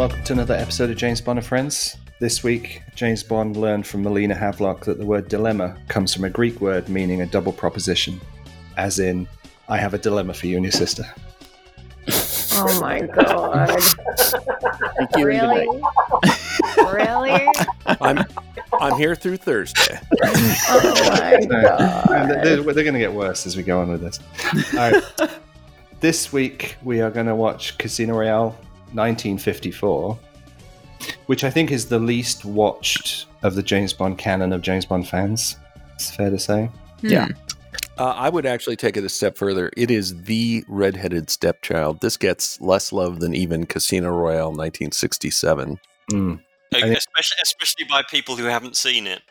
welcome to another episode of James Bond and Friends. This week, James Bond learned from Melina Havelock that the word dilemma comes from a Greek word meaning a double proposition, as in, I have a dilemma for you and your sister. Oh my god. Thank you. and good really? really? I'm I'm here through Thursday. Oh my god. they're, they're going to get worse as we go on with this. All right. this week, we are going to watch Casino Royale 1954, which I think is the least watched of the James Bond canon of James Bond fans. It's fair to say. Yeah. Uh, I would actually take it a step further. It is the redheaded stepchild. This gets less love than even Casino Royale 1967. Mm. Think- especially especially by people who haven't seen it.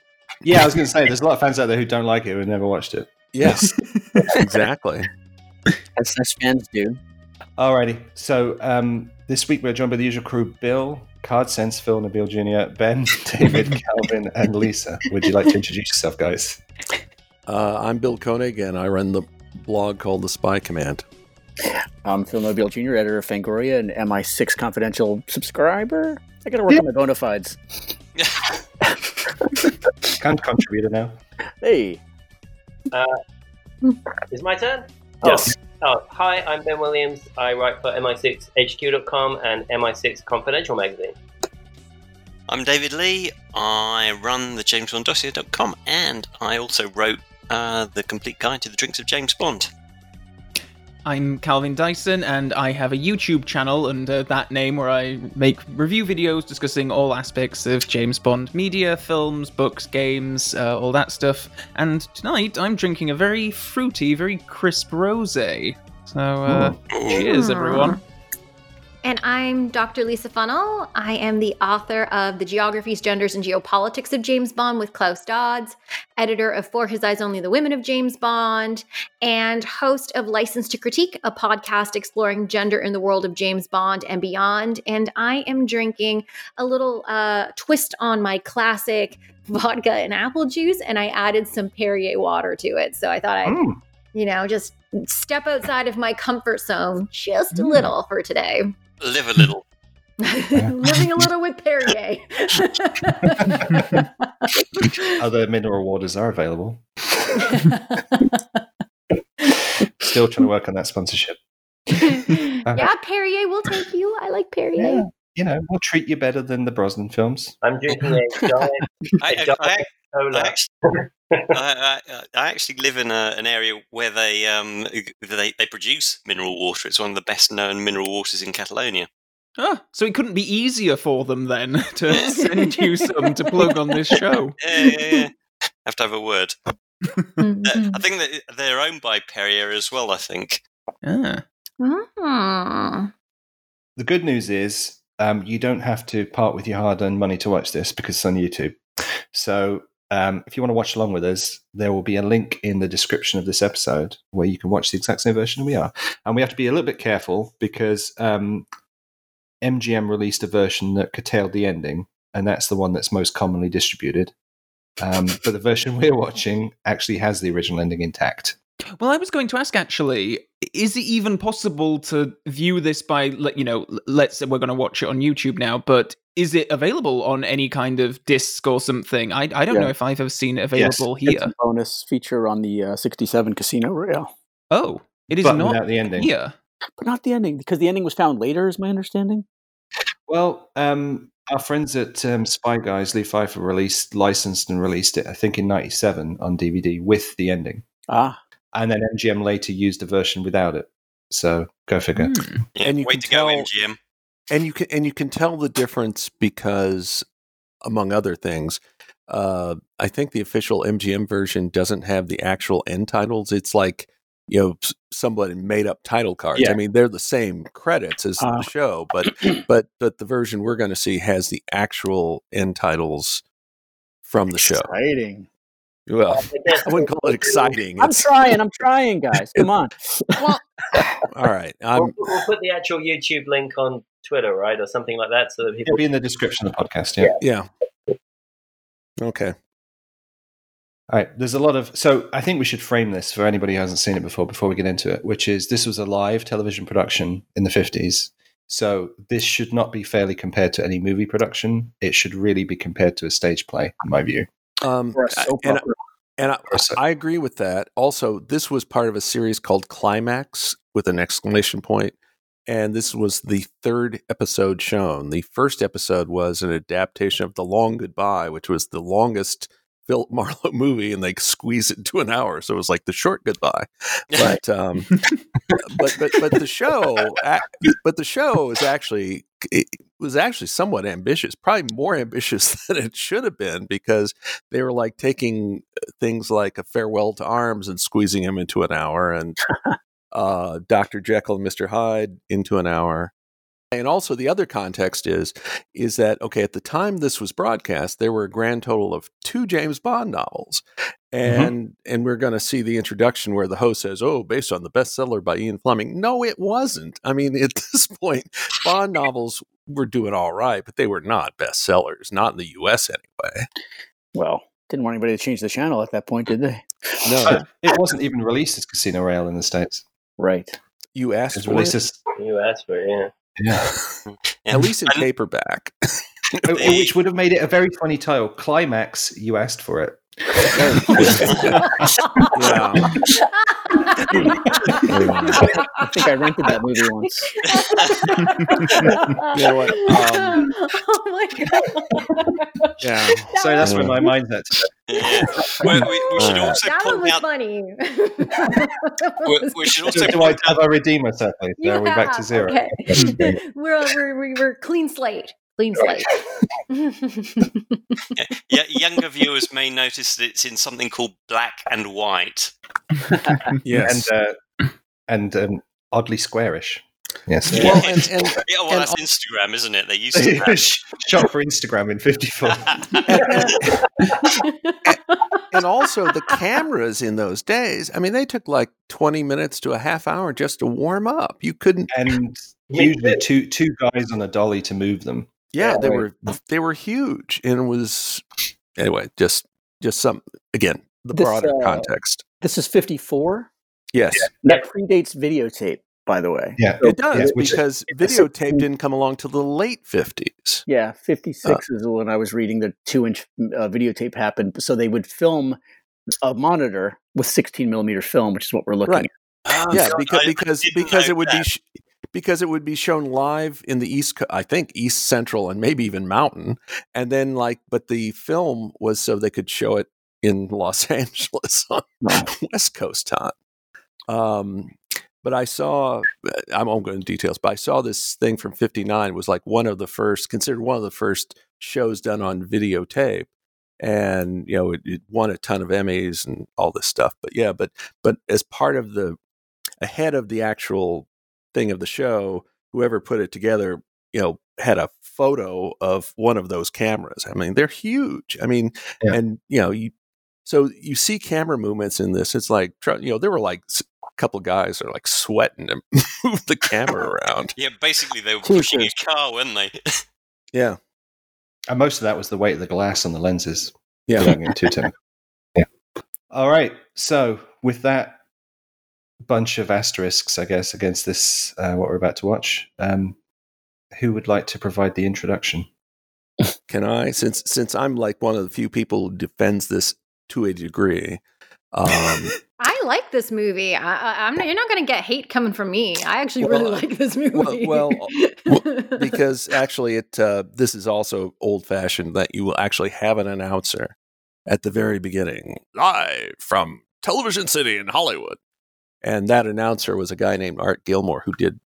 Yeah, I was going to say, there's a lot of fans out there who don't like it, who never watched it. Yes, exactly. As such fans do. Alrighty. So um, this week we're joined by the usual crew: Bill, Card Sense, Phil, Nobile Jr., Ben, David, Calvin, and Lisa. Would you like to introduce yourself, guys? Uh, I'm Bill Koenig, and I run the blog called The Spy Command. I'm Phil Nobile Jr., editor of Fangoria and MI6 confidential subscriber. I gotta work on my bona fides. Kind contributor now. Hey. Is my turn? Yes. Oh, hi, I'm Ben Williams. I write for MI6HQ.com and MI6 Confidential magazine. I'm David Lee. I run the JamesBondDossier.com and I also wrote uh, the complete guide to the drinks of James Bond. I'm Calvin Dyson, and I have a YouTube channel under that name where I make review videos discussing all aspects of James Bond media, films, books, games, uh, all that stuff. And tonight I'm drinking a very fruity, very crisp rosé. So, uh, cheers, everyone. And I'm Dr. Lisa Funnell. I am the author of The Geographies, Genders, and Geopolitics of James Bond with Klaus Dodds, editor of For His Eyes Only the Women of James Bond, and host of License to Critique, a podcast exploring gender in the world of James Bond and beyond. And I am drinking a little uh, twist on my classic vodka and apple juice, and I added some Perrier water to it. So I thought I'd, Mm. you know, just step outside of my comfort zone just a Mm. little for today. Live a little. Living a little with Perrier. Other mineral waters are available. Still trying to work on that sponsorship. Uh-huh. yeah, Perrier will take you. I like Perrier. Yeah. You know, we'll treat you better than the Brosnan films. I'm drinking a giant I, a giant I, I, cola. I actually, I, I, I actually live in a, an area where they, um, they they produce mineral water. It's one of the best known mineral waters in Catalonia. Ah, so it couldn't be easier for them then to send you some to plug on this show. Yeah, yeah, yeah. Have to have a word. Uh. I think that they're owned by Perrier as well. I think. Ah. Mm. The good news is um, you don't have to part with your hard earned money to watch this because it's on YouTube. So um, if you want to watch along with us, there will be a link in the description of this episode where you can watch the exact same version we are. And we have to be a little bit careful because um, MGM released a version that curtailed the ending, and that's the one that's most commonly distributed. Um, but the version we're watching actually has the original ending intact. Well, I was going to ask actually, is it even possible to view this by, you know, let's say we're going to watch it on YouTube now, but is it available on any kind of disc or something? I, I don't Yeah. know if I've ever seen it Yes. available It's here. a bonus feature on the uh, 67 Casino Royale. Oh, it is but not without the ending. Yeah, But not the ending, because the ending was found later, is my understanding. Well, um, our friends at um, Spy Guys, Lee Pfeiffer, released, licensed, and released it, I think, in '97 on DVD with the ending, Ah, and then MGM later used a version without it. So go figure. Hmm. Yeah, And you way can to go, tell- MGM. And you can and you can tell the difference because among other things uh, i think the official mgm version doesn't have the actual end titles it's like you know somebody made up title cards Yeah. i mean they're the same credits as Ah. the show but but but the version we're going to see has the actual end titles from the show exciting. well I wouldn't call it exciting I'm It's- trying, I'm trying, guys. Come on. all right We'll, i'm we'll put the actual YouTube link on Twitter, right, or something like that, so that people. It'll be in the description of the podcast. Yeah. yeah okay All right. There's a lot of. So I think we should frame this for anybody who hasn't seen it before. Before we get into it, which is this was a live television production in the 50s. So this should not be fairly compared to any movie production. It should really be compared to a stage play, in my view. Um, soap and opera. and I, Or I agree with that. Also, this was part of a series called Climax with an exclamation point, and this was the third episode shown. The first episode was an adaptation of The Long Goodbye, which was the longest Philip Marlowe movie, and they squeezed it into an hour, so it was like the short goodbye. But um, but but but the show, but the show is actually it was actually somewhat ambitious, probably more ambitious than it should have been because they were like taking uh, things like a farewell to arms and squeezing them into an hour and uh, Dr. Jekyll and Mr. Hyde into an hour. And also the other context is is that okay at the time this was broadcast there were a grand total of two James Bond novels and and we're going to see the introduction where the host says oh based on the bestseller by Ian Fleming no it wasn't I mean at this point Bond novels were doing all right but they were not bestsellers not in the US anyway Well, didn't want anybody to change the channel at that point, did they? no it wasn't even released as Casino Royale in the States. Right. you asked for released it You asked for it, yeah. yeah. Yeah. at least in paperback which would have made it a very funny title. Climax. You asked for it. yeah I think I rented that movie once. You know what, um, oh my god! yeah So that's where my mind's at. Yeah. Well, we, we should also that one point was out. funny. We, we should also Do I, have I redeemed myself? please? You Are we back to zero? Okay. we're, we're we're clean slate. Clean slate. Yeah, younger viewers may notice that it's in something called black and white. yes And uh, and um, oddly squarish. Yes. Yeah. well and, and Yeah, well, And that's Instagram, isn't it? They used to have. Shot for Instagram in '54. and also the cameras in those days i mean they took like 20 minutes to a half hour just to warm up you couldn't and usually two two guys on a dolly to move them. yeah they were they were huge and it was anyway just just some again the This, broader uh, context This is 54. yes That predates videotape, by the way. Yeah. it does Yeah, which- because videotape didn't come along till the late 50s Yeah, 56 is when I was reading the two inch uh, videotape happened. So they would film a monitor with 16 millimeter film, which is what we're looking Right. at. Oh, yeah God, because I- I because didn't because know it would be sh- because it would be shown live in the east Co- i think east central and maybe even mountain and then like but the film was so they could show it in los angeles on west coast time um but i saw uh, i won't go into details but i saw this thing from 59 was like one of the first considered one of the first shows done on videotape and you know it, it won a ton of emmys and all this stuff but yeah but but as part of the ahead of the actual thing of the show whoever put it together you know had a photo of one of those cameras i mean they're huge i mean Yeah. and you know you so you see camera movements in this it's like you know there were like couple guys are like sweating to move the camera around Yeah, basically they were pushing a car, weren't they? yeah And most of that was the weight of the glass on the lenses. yeah Don't get too technical. Yeah. All right. So with that bunch of asterisks, I guess, against this, uh, what we're about to watch, um, who would like to provide the introduction? can i since since i'm like one of the few people who defends this to a degree um I like this movie. I, I, I'm not, you're not going to get hate coming from me. I actually really like this movie. well, because actually it uh, this is also old fashioned that you will actually have an announcer at the very beginning live from television city in hollywood and that announcer was a guy named art gilmore who did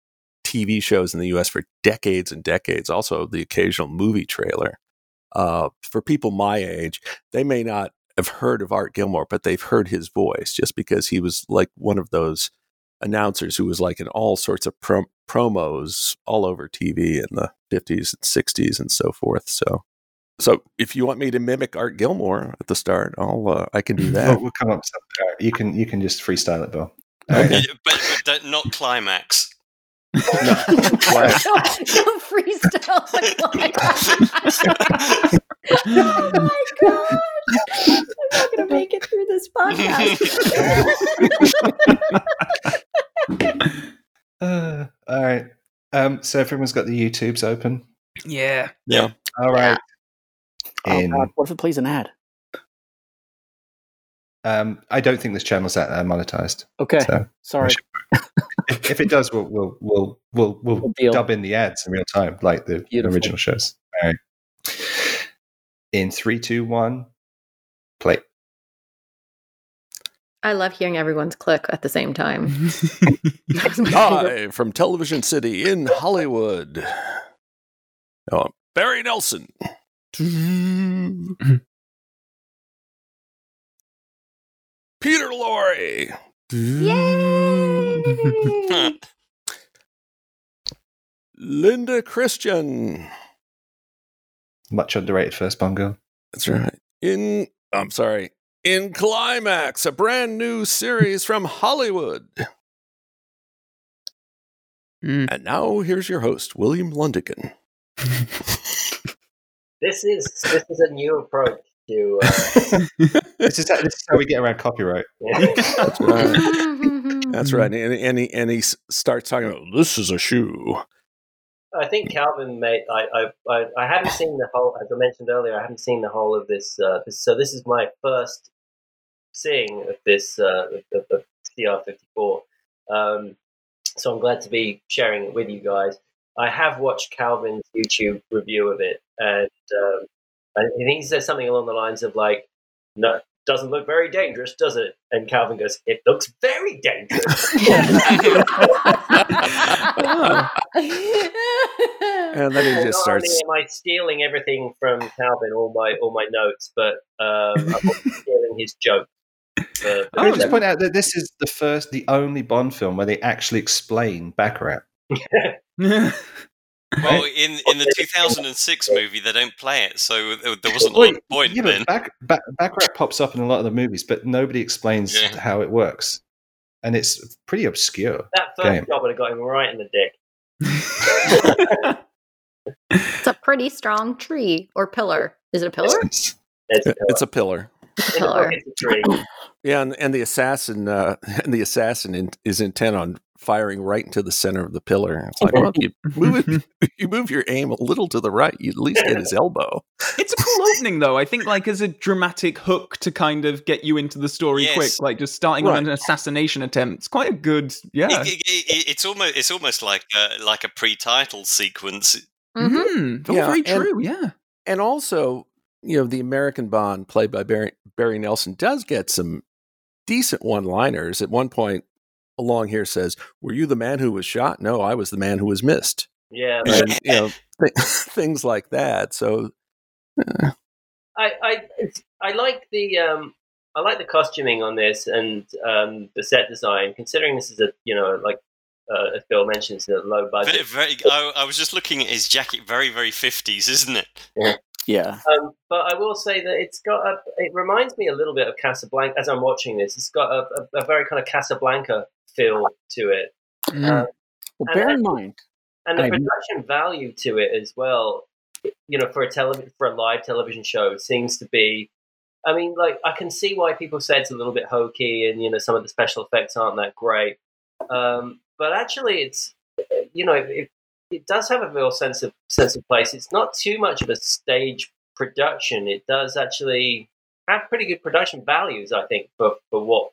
tv shows in the us for decades and decades also the occasional movie trailer uh, for people my age they may not have heard of art gilmore but they've heard his voice just because he was like one of those announcers who was like in all sorts of prom- promos all over TV in the 50s and 60s and so forth. So, so if you want me to mimic Art Gilmore at the start, I'll uh, I can do We'll, that. we'll come up with something. You can you can just freestyle it, Bill. Okay. but, but don't, climax. don't, don't freestyle climax. Oh my god! I'm not gonna make it through this podcast. Uh, all right. Um, so everyone's got the YouTubes open. Yeah. Yeah. All right. Oh, In, God, what if it plays an ad? um, I don't think this channel's that uh, monetized. Okay, So sorry. if, if it does, we'll we'll we'll we'll, we'll dub in the ads in real time, like the Beautiful. original shows. All right. In three, two, one, play. I love hearing everyone's click at the same time. That's my favorite. Live from Television City in Hollywood. Oh, Barry Nelson. Peter Lorre. Yay! Linda Christian. Much underrated first Bond girl. That's right. In I'm sorry. In Climax, a brand new series from Hollywood. Mm. And now here's your host, William Lundigan. This is this is a new approach to. Uh, This is, how, this is how we get around copyright. That's right. That's right. And, and, he, and he starts talking about this is a shoe. I think Calvin made. I, I I haven't seen the whole. As I mentioned earlier, I haven't seen the whole of this. Uh, this so this is my first seeing of this uh, of, of CR fifty four. Um, so I'm glad to be sharing it with you guys. I have watched Calvin's YouTube review of it, and um, I think he says something along the lines of like, "No, doesn't look very dangerous, does it?" And Calvin goes, "It looks very dangerous." And then he Not just only starts. am I stealing everything from Calvin, all my all my notes, but um, I'm stealing his joke. Uh, I but- just point out that this is the first, the only Bond film where they actually explain Baccarat. Well, in, in the 2006 movie, they don't play it, so there there wasn't a Well, lot of point you know, then. Bac- Bac- Baccarat pops up in a lot of the movies, but nobody explains Yeah. how it works, and it's pretty obscure. that first game. job would have got him right in the dick. it's a pretty strong tree or pillar. Is it a pillar? It's- It's a pillar. It's a In the book, pillar. It's. Yeah, and, and the assassin, uh, and the assassin in, is intent on firing right into the center of the pillar. It's like, well, you move it, you move your aim a little to the right, you at least get his elbow. It's a cool opening, though. I think, like, as a dramatic hook to kind of get you into the story Yes. quick, like just starting Right. on an assassination attempt. It's quite a good, yeah. It, it, it, it's almost it's almost like a, like a pre-title sequence. Mhm. Mhm. Oh, Yeah, very and- true. Yeah. And also, you know, the American Bond, played by Barry, Barry Nelson, does get some decent one-liners. At one point along here says, "Were you the man who was shot?" No, I was the man who was missed. Yeah, And you know, th- things like that. So, uh, I I I like the um I like the costuming on this and um the set design. Considering this is a you know like uh, as Bill mentions, a low Very, budget. very, I, I was just looking at his jacket, very very 50s, isn't it? Yeah. Um, but I will say that it's got a. It reminds me a little bit of Casablanca. As I'm watching this, it's got a, a, a very kind of Casablanca feel to it, Mm. Uh, Well, bear I- in mind, and the I- production value to it as well. You know, for a television for a live television show, seems to be. I mean, like I can see why people say it's a little bit hokey, and you know some of the special effects aren't that great. Um, but actually, it's you know it, it does have a real sense of sense of place. It's not too much of a stage production. It does actually have pretty good production values, I think, for for what.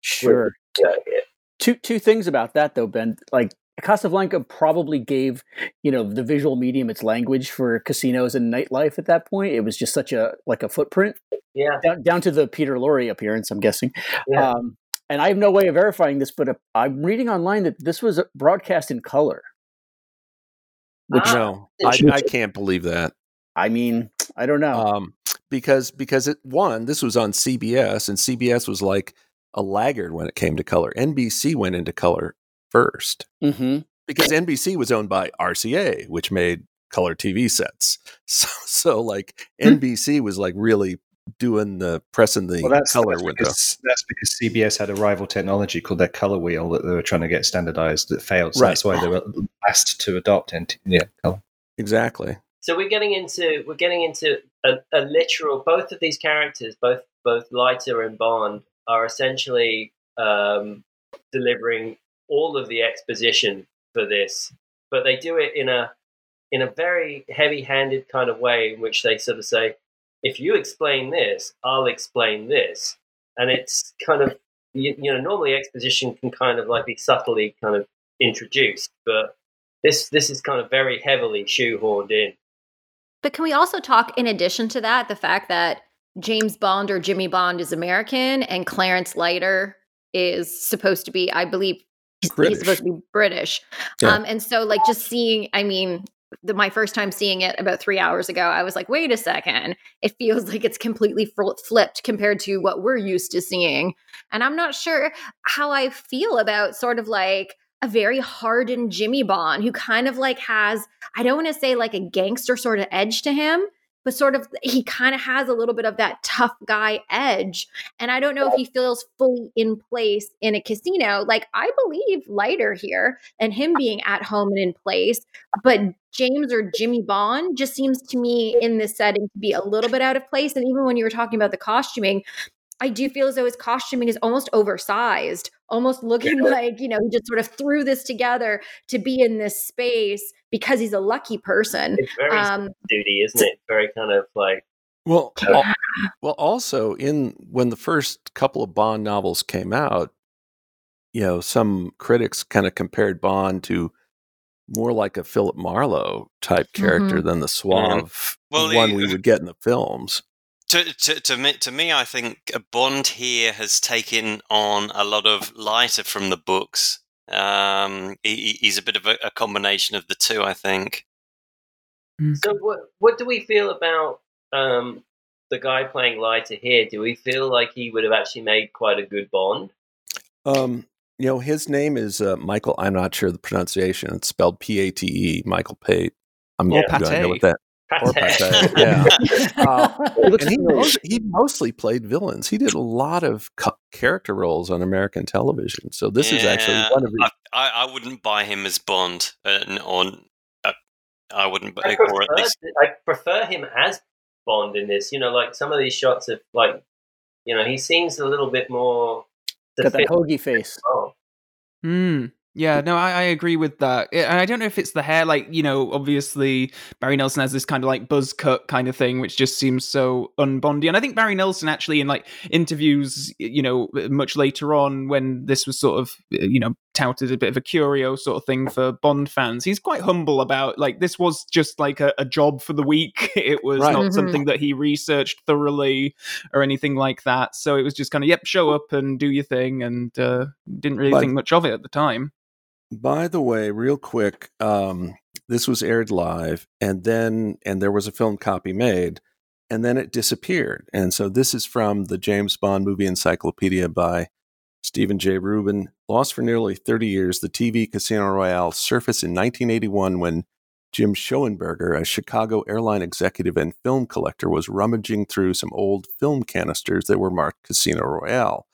sure. It, Two two things about that though, Ben. Like Casablanca probably gave you know the visual medium its language for casinos and nightlife at that point. It was just such a like a footprint yeah, down, down to the Peter Lorre appearance. I'm guessing. yeah. Um, and I have no way of verifying this, but uh, I'm reading online that this was broadcast in color. Which Ah, no, I, I can't believe that. I mean, I don't know. um, because because it one this was on CBS and CBS was like a laggard when it came to color. NBC went into color first hmm because NBC was owned by RCA, which made color TV sets. So so like Hmm. NBC was like really doing the pressing the Well, that's, color that's, window. because, that's because CBS had a rival technology called their color wheel that they were trying to get standardized that failed. So Right. that's why they were asked to adopt NT, yeah, color. Exactly. So we're getting into we're getting into a, a literal. Both of these characters, both both Leiter and Bond, are essentially um, delivering all of the exposition for this but they do it in a in a very heavy-handed kind of way, in which they sort of say, "If you explain this, I'll explain this," and it's kind of you, you know normally exposition can kind of like be subtly kind of introduced, but this this is kind of very heavily shoehorned in. But can we also talk, in addition to that, the fact that James Bond or Jimmy Bond is American and Clarence Leiter is supposed to be, I believe, he's, he's supposed to be British. Yeah. Um, and so, like, just seeing, I mean, the, my first time seeing it about three hours ago, I was like, wait a second. It feels like it's completely fl- flipped compared to what we're used to seeing. And I'm not sure how I feel about sort of like a very hardened Jimmy Bond who kind of like has, I don't want to say like a gangster sort of edge to him, but sort of he kind of has a little bit of that tough guy edge. And I don't know if he feels fully in place in a casino. Like I believe Leiter here and him being at home and in place, but James or Jimmy Bond just seems to me in this setting to be a little bit out of place. And even when you were talking about the costuming, I do feel as though his costuming is almost oversized, almost looking like, you know, he just sort of threw this together to be in this space because he's a lucky person. It's very Um, duty, isn't it? Very kind of like Well, al- well, also in when the first couple of Bond novels came out, you know, some critics kind of compared Bond to more like a Philip Marlowe type character than the suave Well, one he- we would get in the films. To, to, to me, to me, I think Bond here has taken on a lot of Leiter from the books. Um, he, he- he's a bit of a, a combination of the two, I think. So what what do we feel about um, the guy playing Leiter here? Do we feel like he would have actually made quite a good Bond? Um, you know, his name is uh, Michael. I'm not sure the pronunciation. It's spelled P A T E. Michael Pate. I'm Or do I know Pate. what that. Or Pate, yeah. Uh, He looks he, most, he mostly played villains. He did a lot of co- character roles on American television. So this is actually one of his. I, I, I wouldn't buy him as Bond, uh, on. Uh, I wouldn't, I buy, or at prefer, least I prefer him as Bond in this. You know, like some of these shots of like, you know, he seems a little bit more. Got that hoagie face. Oh, Hmm. Yeah, no, I, I agree with that. I- And I don't know if it's the hair, like, you know, obviously Barry Nelson has this kind of like buzz cut kind of thing, which just seems so unbondy. And I think Barry Nelson actually in like interviews, you know, much later on when this was sort of, you know, touted a bit of a curio sort of thing for Bond fans, he's quite humble about like this was just like a, a job for the week. It was Right. not Mhm. something that he researched thoroughly or anything like that. So it was just kind of, yep, show up and do your thing and uh, didn't really But- think much of it at the time. By the way, real quick, um, this was aired live, and then and there was a film copy made, and then it disappeared. And so this is from the James Bond movie encyclopedia by Stephen J. Rubin. Lost for nearly 30 years, the TV Casino Royale surfaced in 1981 when Jim Schoenberger, a Chicago airline executive and film collector, was rummaging through some old film canisters that were marked Casino Royale,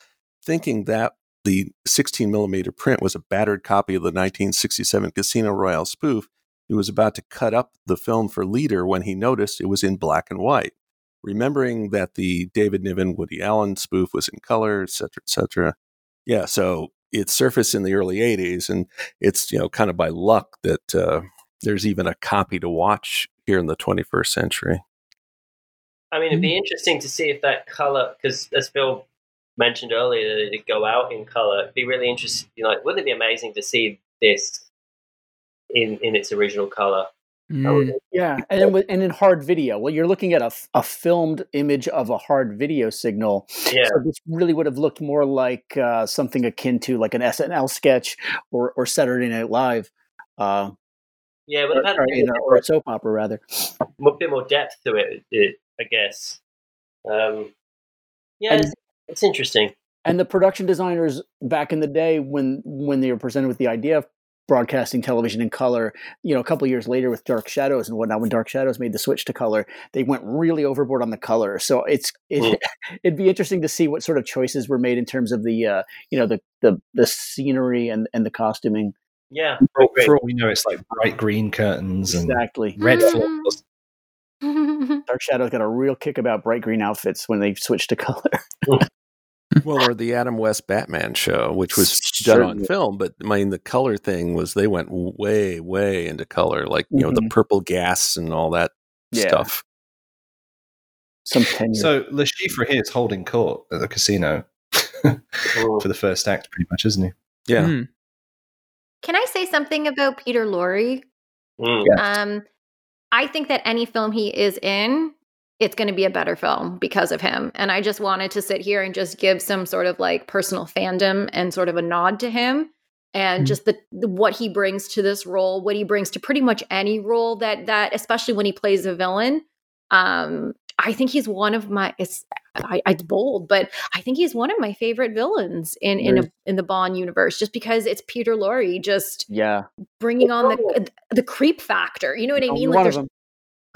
thinking that the 16 millimeter print was a battered copy of the 1967 Casino Royale spoof. He was about to cut up the film for Leader when he noticed it was in black and white. Remembering that the David Niven Woody Allen spoof was in color, et cetera, et cetera. Yeah, so it surfaced in the early 80s, and it's, you know, kind of by luck that uh, there's even a copy to watch here in the 21st century. I mean, it'd be interesting to see if that color, because as Phil mentioned earlier, that it'd go out in color. It'd be really interesting. You know, like, wouldn't it be amazing to see this in in its original color? That would Mm. Yeah, and then with, and in hard video, well, you're looking at a, a filmed image of a hard video signal. Yeah, So this really would have looked more like uh, something akin to like an SNL sketch or, or Saturday Night Live, uh, yeah, but or, it had sorry, you know, or a soap opera rather. a bit more depth to it, it I guess. Um, yeah, And- it's, it's interesting. And the production designers back in the day, when when they were presented with the idea of broadcasting television in color, you know, a couple of years later with Dark Shadows and whatnot, when Dark Shadows made the switch to color, they went really overboard on the color. So it's it, it'd be interesting to see what sort of choices were made in terms of the uh, you know the the the scenery and and the costuming. Yeah, For, great. for all we know, it's like bright green curtains and Exactly. red Mhm. floors. Dark Shadows got a real kick about bright green outfits when they switched to color. Well, or the Adam West Batman show, which was done on film, but I mean the color thing was they went way, way into color, like you know the Mhm. purple gas and all that Yeah. stuff. Some tenure. So Le Chiffre here is holding court at the casino for the first act, pretty much, isn't he? Yeah, Hmm. Can I say something about Peter Lorre? Mm. Um, I think that any film he is in, it's going to be a better film because of him. And I just wanted to sit here and just give some sort of like personal fandom and sort of a nod to him and Mhm. just the, the what he brings to this role, what he brings to pretty much any role that that especially when he plays a villain. Um, I think he's one of my it's I, it's bold, but I think he's one of my favorite villains in in a, in the Bond universe, just because it's Peter Lorre just yeah, bringing on the the creep factor. You know what I mean? one Like of there's them.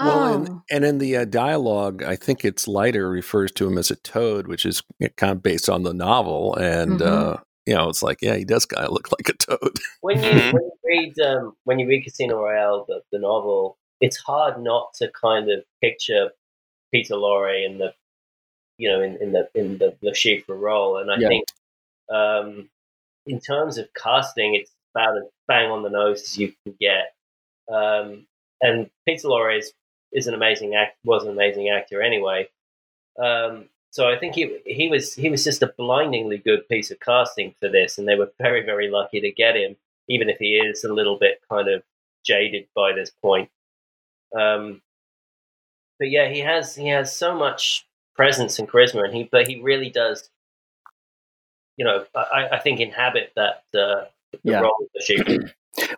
Well, and, oh, and in the uh, dialogue, I think it's Leiter refers to him as a toad, which is kind of based on the novel, and Mhm. uh, you know, it's like, yeah, he does kind of look like a toad. When you Mhm. when you read um, when you read Casino Royale, the, the novel, it's hard not to kind of picture Peter Lorre in the you know in, in the in the Le Chiffre role, and I Yeah. think um, in terms of casting, it's about as bang on the nose as you can get. Um, and Peter Lorre is, is an amazing act was an amazing actor anyway. Um, so I think he he was he was just a blindingly good piece of casting for this, and they were very very lucky to get him, even if he is a little bit kind of jaded by this point. Um, but yeah, he has he has so much presence and charisma, and he but he really does, you know, I, I think inhabit that uh, the Yeah. role of the sheep.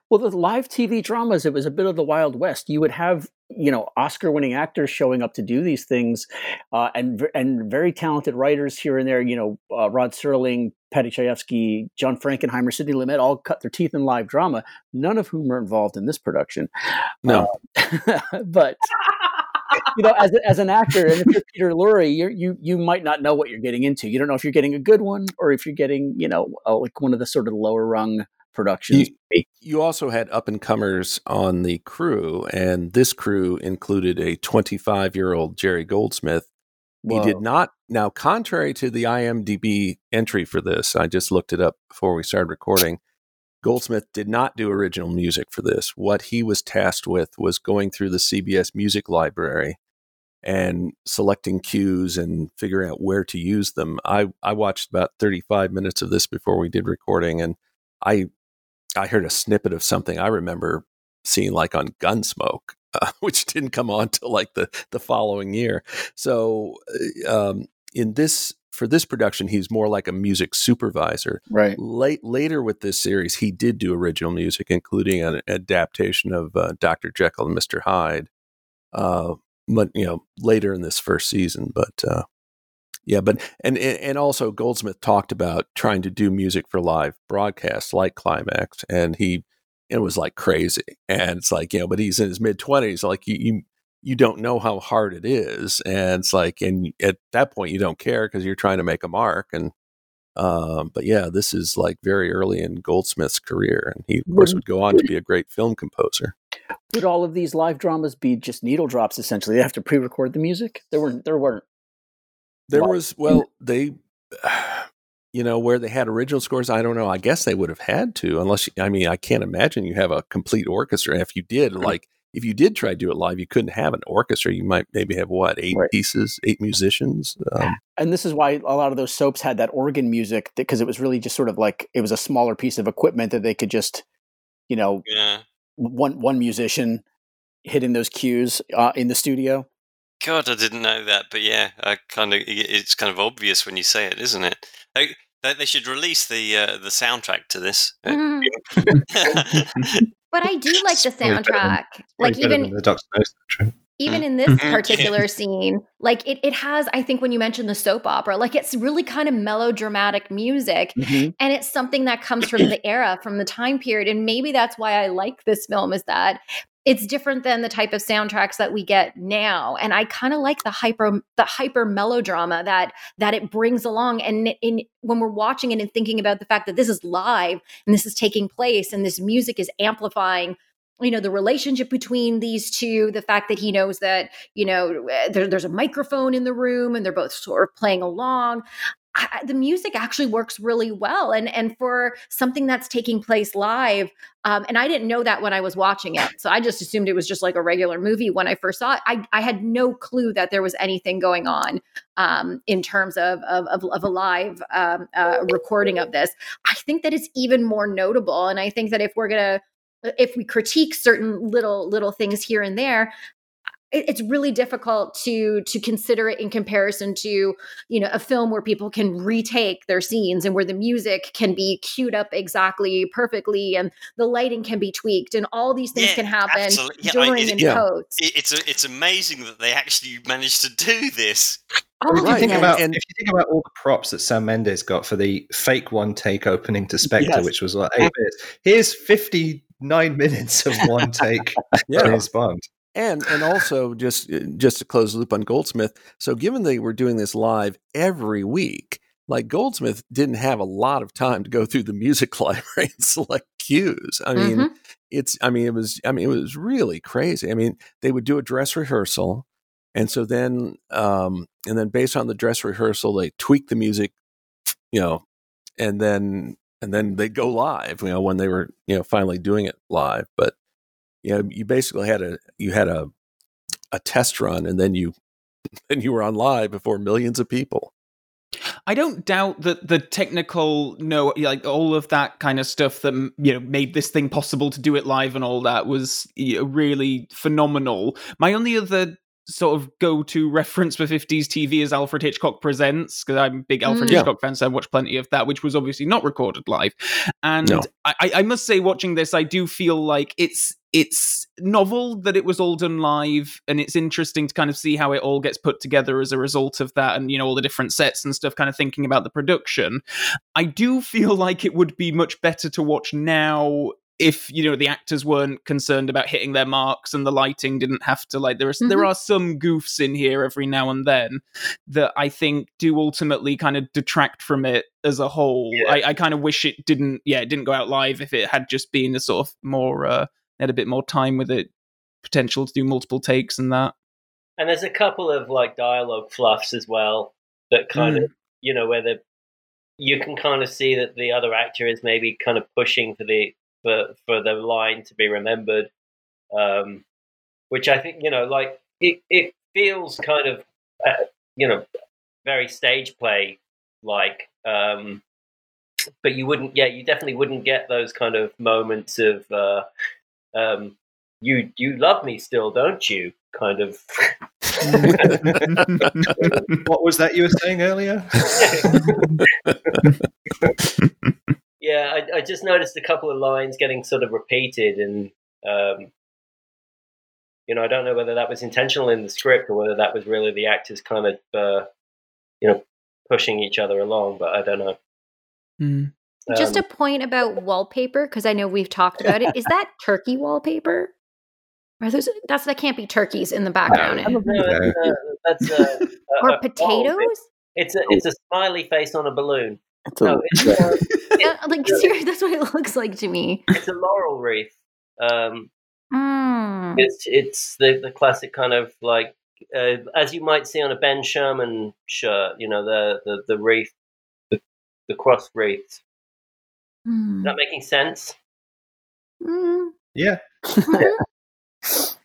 Well, the live TV dramas, it was a bit of the Wild West. You would have, you know, Oscar-winning actors showing up to do these things, uh, and and very talented writers here and there. You know, uh, Rod Serling, Paddy Chayefsky, John Frankenheimer, Sidney Lumet, all cut their teeth in live drama. None of whom are involved in this production. No, Uh, but you know, as, as an actor, and if you're Peter Lorre, you're, you you might not know what you're getting into. You don't know if you're getting a good one or if you're getting, you know, uh, like one of the sort of lower rung productions. you also had up and comers on the crew, and this crew included a 25 year old Jerry Goldsmith. He did not. Now, contrary to the IMDb entry for this, I just looked it up before we started recording. Goldsmith did not do original music for this. What he was tasked with was going through the CBS music library and selecting cues and figuring out where to use them. I, I watched about 35 minutes of this before we did recording, and I I heard a snippet of something I remember seeing like on Gunsmoke, uh, which didn't come on till like the the following year. So uh, um, in this for this production, he's more like a music supervisor. Right. Late later with this series, he did do original music, including an adaptation of uh, Doctor Jekyll and Mister Hyde. Uh, but you know, later in this first season, but uh, yeah, but and and also Goldsmith talked about trying to do music for live broadcasts like Climax, and he it was like crazy, and it's like you know, but he's in his mid twenties, like you, you you don't know how hard it is, and it's like, and at that point you don't care because you're trying to make a mark, and um, but yeah, this is like very early in Goldsmith's career, and he of course would go on to be a great film composer. Would all of these live dramas be just needle drops? Essentially, they have to pre-record the music. There weren't. There weren't. There Well, was well, they, you know, where they had original scores. I don't know. I guess they would have had to, unless I mean, I can't imagine you have a complete orchestra. If you did, like, if you did try to do it live, you couldn't have an orchestra. You might maybe have what eight Right. pieces, eight musicians. Um, And this is why a lot of those soaps had that organ music because it was really just sort of like it was a smaller piece of equipment that they could just, you know, Yeah. one one musician hitting those cues uh, in the studio. God, I didn't know that, but yeah, I kind of it's kind of obvious when you say it, isn't it? They, they, they should release the uh, the soundtrack to this. Mhm. But I do like the soundtrack. Like even the Doctor No soundtrack. even in this Mhm. particular scene, like it, it has, I think when you mentioned the soap opera, like it's really kind of melodramatic music. Mm-hmm. And it's something that comes from the era, from the time period. And maybe that's why I like this film is that it's different than the type of soundtracks that we get now. And I kind of like the hyper the hyper melodrama that that it brings along. And in when we're watching it and thinking about the fact that this is live and this is taking place and this music is amplifying you know the relationship between these two the fact that he knows that you know eh, there, there's a microphone in the room and they're both sort of playing along I, the music actually works really well. And and for something that's taking place live, um, and I didn't know that when I was watching it, so I just assumed it was just like a regular movie when I first saw it. I I had no clue that there was anything going on um, in terms of of, of, of a live um, uh, recording of this. I think that it's even more notable, and I think that if we're gonna if we critique certain little little things here and there it's really difficult to to consider it in comparison to you know a film where people can retake their scenes and where the music can be queued up exactly perfectly and the lighting can be tweaked and all these things Yeah, can happen Yeah, during I- it- and yeah. post. it- it's it's amazing that they actually managed to do this. Oh, if you think goodness. about and- if you think about all the props that Sam Mendes got for the fake one take opening to Spectre, Yes. which was like eight minutes. Here's fifty nine minutes of one take Yeah. James Bond. And and also just uh, just to close the loop on Goldsmith. So given they were doing this live every week, like Goldsmith didn't have a lot of time to go through the music library and select cues. I mean, Mhm. it's I mean it was I mean it was really crazy. I mean, they would do a dress rehearsal and so then um and then based on the dress rehearsal they tweak the music, you know, and then and then they go live, you know, when they were, you know, finally doing it live, but you know, you basically had a you had a a test run and then you then you were on live before millions of people. I don't doubt that the technical, no, like all of that kind of stuff that you know made this thing possible to do it live and all that was you know, really phenomenal. My only other sort of go-to reference for 50s TV is Alfred Hitchcock Presents because I'm a big Alfred Mm. Hitchcock fan, so I watched plenty of that, which was obviously not recorded live. And No. I, I- I must say, watching this, I do feel like it's it's novel that it was all done live, and it's interesting to kind of see how it all gets put together as a result of that, and you know all the different sets and stuff. Kind of thinking about the production, I do feel like it would be much better to watch now if you know the actors weren't concerned about hitting their marks and the lighting didn't have to like there are there Mhm. are some goofs in here every now and then that I think do ultimately kind of detract from it as a whole. Yeah. I, I kind of wish it didn't yeah it didn't go out live if it had just been a sort of more uh had a bit more time with it potential to do multiple takes and that. And there's a couple of like dialogue fluffs as well that kind of you know where the you can kind of see that the other actor is maybe kind of pushing for the for for the line to be remembered, um, which I think you know like it it feels kind of uh, you know very stage play like. Um, but you wouldn't, yeah, you definitely wouldn't get those kind of moments of, uh, um, you you love me still, don't you? Kind of. What was that you were saying earlier? yeah, I, I just noticed a couple of lines getting sort of repeated, and um, you know, I don't know whether that was intentional in the script or whether that was really the actors kind of, uh, you know, pushing each other along. But I don't know. Mm. Just Um, a point about wallpaper, because I know we've talked about it. Is that turkey wallpaper? Are those that's that can't be turkeys in the background. no, that's, uh, that's uh, or potatoes? it's a it's a smiley face on a balloon. It's a- No, it's Uh, like seriously, that's what it looks like to me. it's a laurel wreath. Um, Mm. it's it's the the classic kind of like uh, as you might see on a Ben Sherman shirt. You know the the the wreath, the, the cross wreath. Is Mm. that making sense? Mm. yeah. Mhm.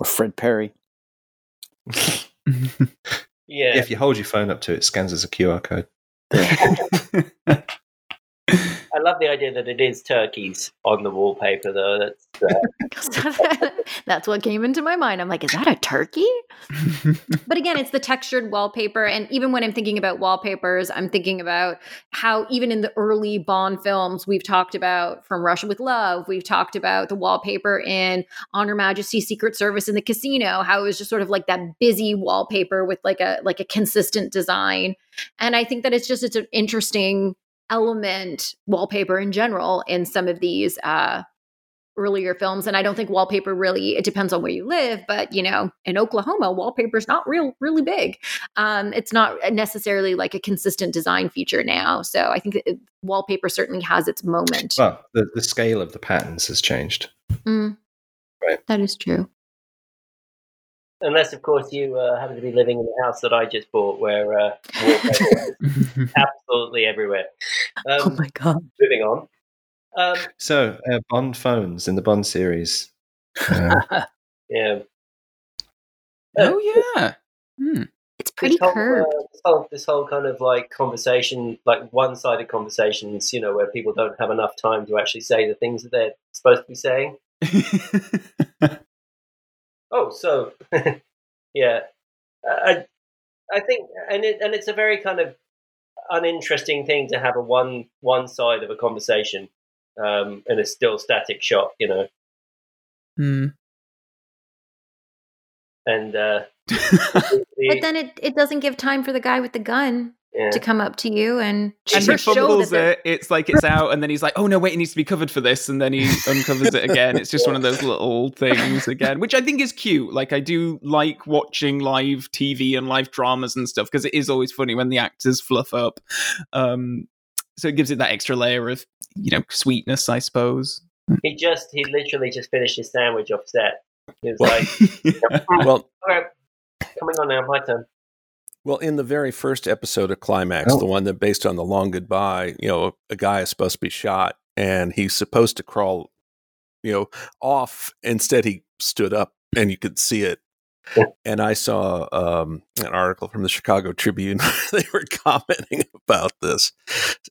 or Fred Perry. Yeah. If you hold your phone up to it, it scans as a QR code. I love the idea that it is turkeys on the wallpaper, though. That's That's what came into my mind. I'm like, is that a turkey? But again, it's the textured wallpaper. And even when I'm thinking about wallpapers, I'm thinking about how, even in the early Bond films, we've talked about from Russia with Love, we've talked about the wallpaper in Honor Her Majesty's Secret Service in the casino, how it was just sort of like that busy wallpaper with like a like a consistent design. And I think that it's just it's an interesting element wallpaper in general in some of these uh earlier films and i don't think wallpaper really it depends on where you live but you know in oklahoma wallpaper is not real really big um it's not necessarily like a consistent design feature now so i think it, wallpaper certainly has its moment Well, the, the scale of the patterns has changed. Mm. Right. that is true unless of course you uh, happen to be living in the house that I just bought, where uh, wallpaper is absolutely everywhere. Um, oh my god. moving on. Um, So, uh, Bond phones in the Bond series. Uh, yeah, oh yeah. Hmm. It's pretty this whole, curved. uh, this whole this whole kind of like conversation, like one-sided conversations, you know, where people don't have enough time to actually say the things that they're supposed to be saying. Oh, so yeah, I I think, and it and it's a very kind of uninteresting thing to have a one one side of a conversation um, in a still static shot, you know, Hmm. and uh, the- But then it, it doesn't give time for the guy with the gun yeah. to come up to you and, and he show that fumbles it. It's like it's out, and then he's like, "Oh no, wait, it needs to be covered for this," and then he uncovers it again. It's just one of those little things again, which I think is cute. Like I do like watching live TV and live dramas and stuff because it is always funny when the actors fluff up. Um, so it gives it that extra layer of you know sweetness, I suppose. he just he literally just finished his sandwich off set. He was Well- like, Well, "All right, coming on now, my turn." Well, in the very first episode of Climax, Oh. the one that based on the Long Goodbye, you know, a guy is supposed to be shot and he's supposed to crawl, you know, off. Instead, he stood up and you could see it. And I saw um, an article from the Chicago Tribune. they were commenting about this,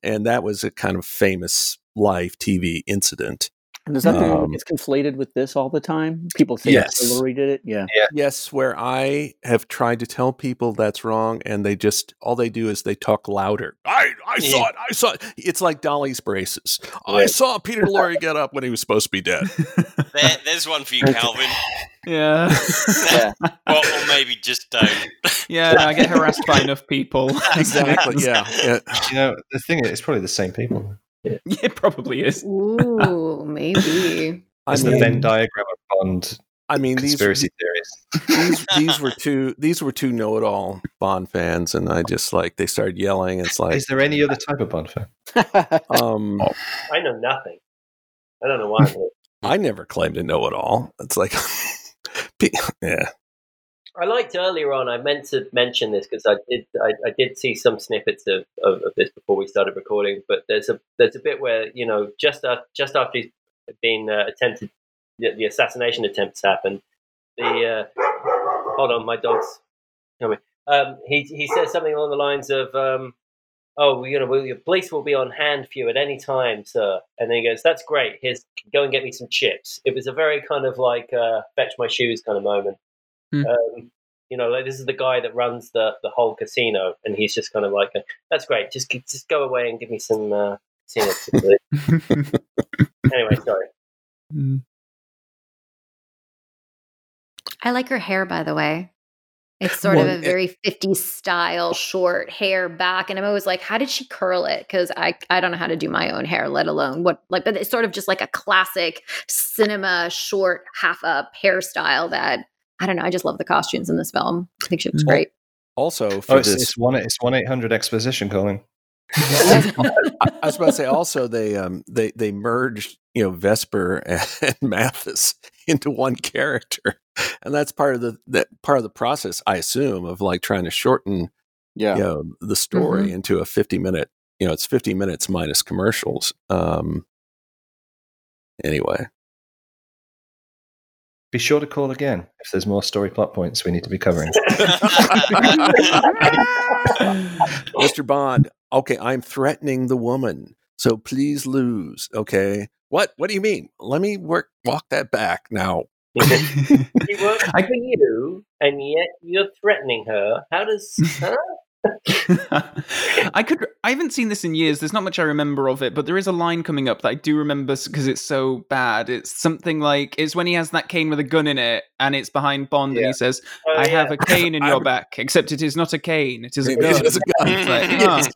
and that was a kind of famous live TV incident. And does that mean Um, it's conflated with this all the time? People think Yes. Hillary did it. Yeah. Yes, where I have tried to tell people that's wrong, and they just all they do is they talk louder. I I saw it. I saw it. It's like Dolly's braces. I saw Peter Lorre get up when he was supposed to be dead. There, there's one for you, Calvin. yeah, Yeah. or, or maybe just don't. yeah. no, I get harassed by enough people. exactly. Yeah. yeah. you know, the thing is, it's probably the same people. it probably is. Ooh, maybe. I It's the mean, Venn diagram of Bond I mean these conspiracy theories. these these were two these were two know-it-all Bond fans, and I just like they started yelling. It's like Is there any other type of Bond fan? um, I know nothing. I don't know why. I'm. I never claimed to know it all. It's like, yeah. I liked earlier on. I meant to mention this because I did. I, I did see some snippets of, of, of this before we started recording. But there's a there's a bit where you know just uh, just after he's been uh, attempted, the, the assassination attempts happened. The uh, hold on, my dog's coming. Um, he he says something along the lines of, um, "Oh, you know, well, your police will be on hand for you at any time, sir." And then he goes, "That's great. Here's go and get me some chips." It was a very kind of like uh, fetch my shoes kind of moment. Hmm. Um, you know, like this is the guy that runs the, the whole casino, and he's just kind of like, "That's great. Just just go away and give me some uh, casino." anyway, sorry. Mm. I like her hair, by the way. It's sort Well, of a it- very 50s style, short hair back. And I'm always like, how did she curl it? Because I, I don't know how to do my own hair, let alone what, like, but it's sort of just like a classic cinema short, half up hairstyle that I don't know. I just love the costumes in this film. I think she looks Well, great. Also, for Oh, it's, this, it's one. It's one eight hundred exposition calling. I I was about to say also they um they they merged you know Vesper and Mathis into one character, and that's part of the that part of the process I assume of like trying to shorten Yeah. you know the story into a fifty minute you know it's fifty minutes minus commercials. Um. Anyway, Be sure to call again if there's more story plot points we need to be covering. Mr. Bond, okay, I'm threatening the woman, so please lose. Okay, what what do you mean? Let me work walk that back now. She works I- for you, and yet you're threatening her. How does? Huh? I could. I haven't seen this in years. There's not much I remember of it, but there is a line coming up that I do remember because it's so bad. It's something like it's when he has that cane with a gun in it, and it's behind Bond, and he says, Oh, "I yeah. have a cane in your back, except it is not a cane; it is a gun." is a gun. Like, ah.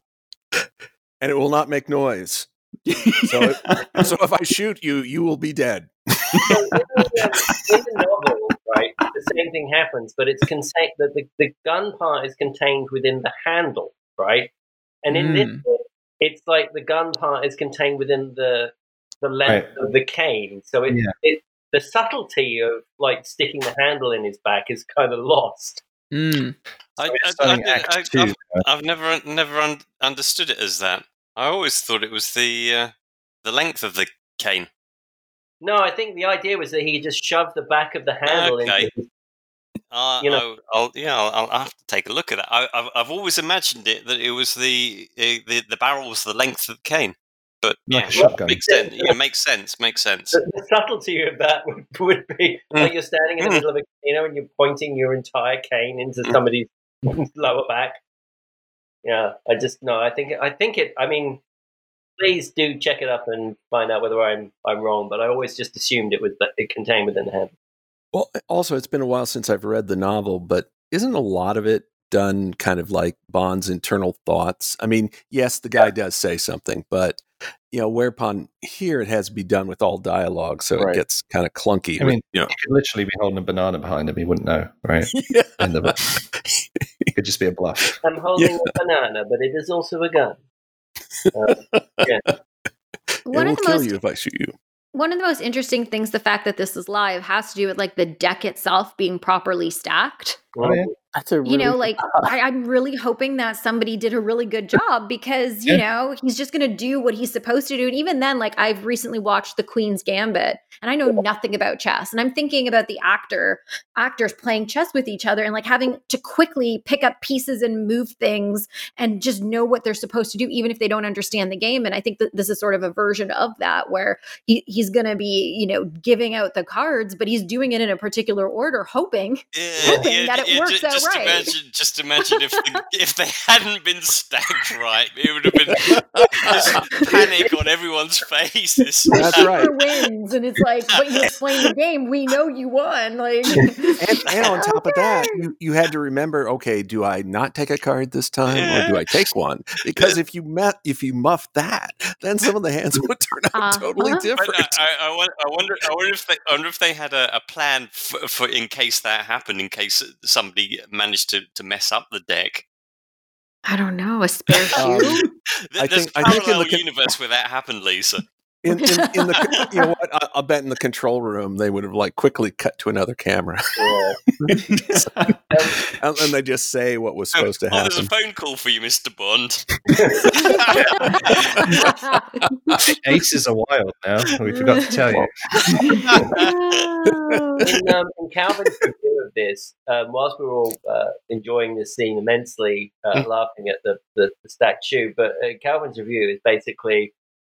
and it will not make noise. So it- So if I shoot you, you will be dead. So in, the, in the novel, right, the same thing happens, but it's contained. The, the the gun part is contained within the handle, right? And in this, Mm. book, it's like the gun part is contained within the the length of the cane. So it, Yeah. it the subtlety of like sticking the handle in his back is kind of lost. Mm. I, So it's I, I, starting I, Act I, Two, I've, I've never never un- understood it as that. I always thought it was the uh, the length of the cane. No, I think the idea was that he just shoved the back of the handle Okay. into Uh, You know- I'll, I'll, yeah, I'll, I'll have to take a look at that. I, I've, I've always imagined it that it was the uh, the, the barrel was the length of the cane, but Like yeah, a shotgun. makes sense. Yeah, makes sense. Makes sense. the, the subtlety of that would, would be like you're standing in the Mm. middle of a casino and you're pointing your entire cane into Mm. somebody's lower back. Yeah, I just no. I think I think it. I mean, please do check it up and find out whether I'm I'm wrong. But I always just assumed it was that it contained within the handle. Well, also, it's been a while since I've read the novel, but isn't a lot of it done kind of like Bond's internal thoughts? I mean, yes, the guy does say something, but you know, whereupon here it has to be done with all dialogue, so Right. it gets kind of clunky. I with- mean, you know, He could literally be holding a banana behind him. He wouldn't know, right? yeah. In the, it could just be a bluff. I'm holding a banana, but it is also a gun. Uh, it One will of the kill most you if I shoot you. one of the most interesting things, the fact that this is live, has to do with like the deck itself being properly stacked. Oh, yeah. That's a really, you know, like I, I'm really hoping that somebody did a really good job because you know he's just going to do what he's supposed to do. And even then, like I've recently watched The Queen's Gambit, and I know nothing about chess, and I'm thinking about the actor actors playing chess with each other and like having to quickly pick up pieces and move things and just know what they're supposed to do, even if they don't understand the game. And I think that this is sort of a version of that where he, he's going to be, you know, giving out the cards, but he's doing it in a particular order, hoping Yeah, hoping that it works ju- out just right. Imagine, just imagine if the, if they hadn't been stacked right, it would have been just panic on everyone's faces. That's right. Wins, and it's like, but you explain the game. We know you won. Like, And, and on top of that, you, you had to remember, okay, do I not take a card this time or do I take one? Because if you met, if you muff that, then some of the hands would turn out Uh-huh. totally But, But different. I, I, I, wonder, I wonder. I wonder if they. I wonder if they had a, a plan for, for in case that happened. In case somebody managed to, to mess up the deck. I don't know, a spare Um, shoe. Th- I There's think- a I think in parallel the con- universe where that happened, Lisa. In, in, in the, you know what? I, I'll bet in the control room they would have like quickly cut to another camera, yeah. and, and they just say what was supposed to oh, there's a phone call for you, Mister Bond. Aces are wild now. We forgot to tell you. in, um, in Calvin's review of this, um, whilst we were all uh, enjoying this scene immensely, uh, Mm. laughing at the, the, the stacked shoe, but uh, Calvin's review is basically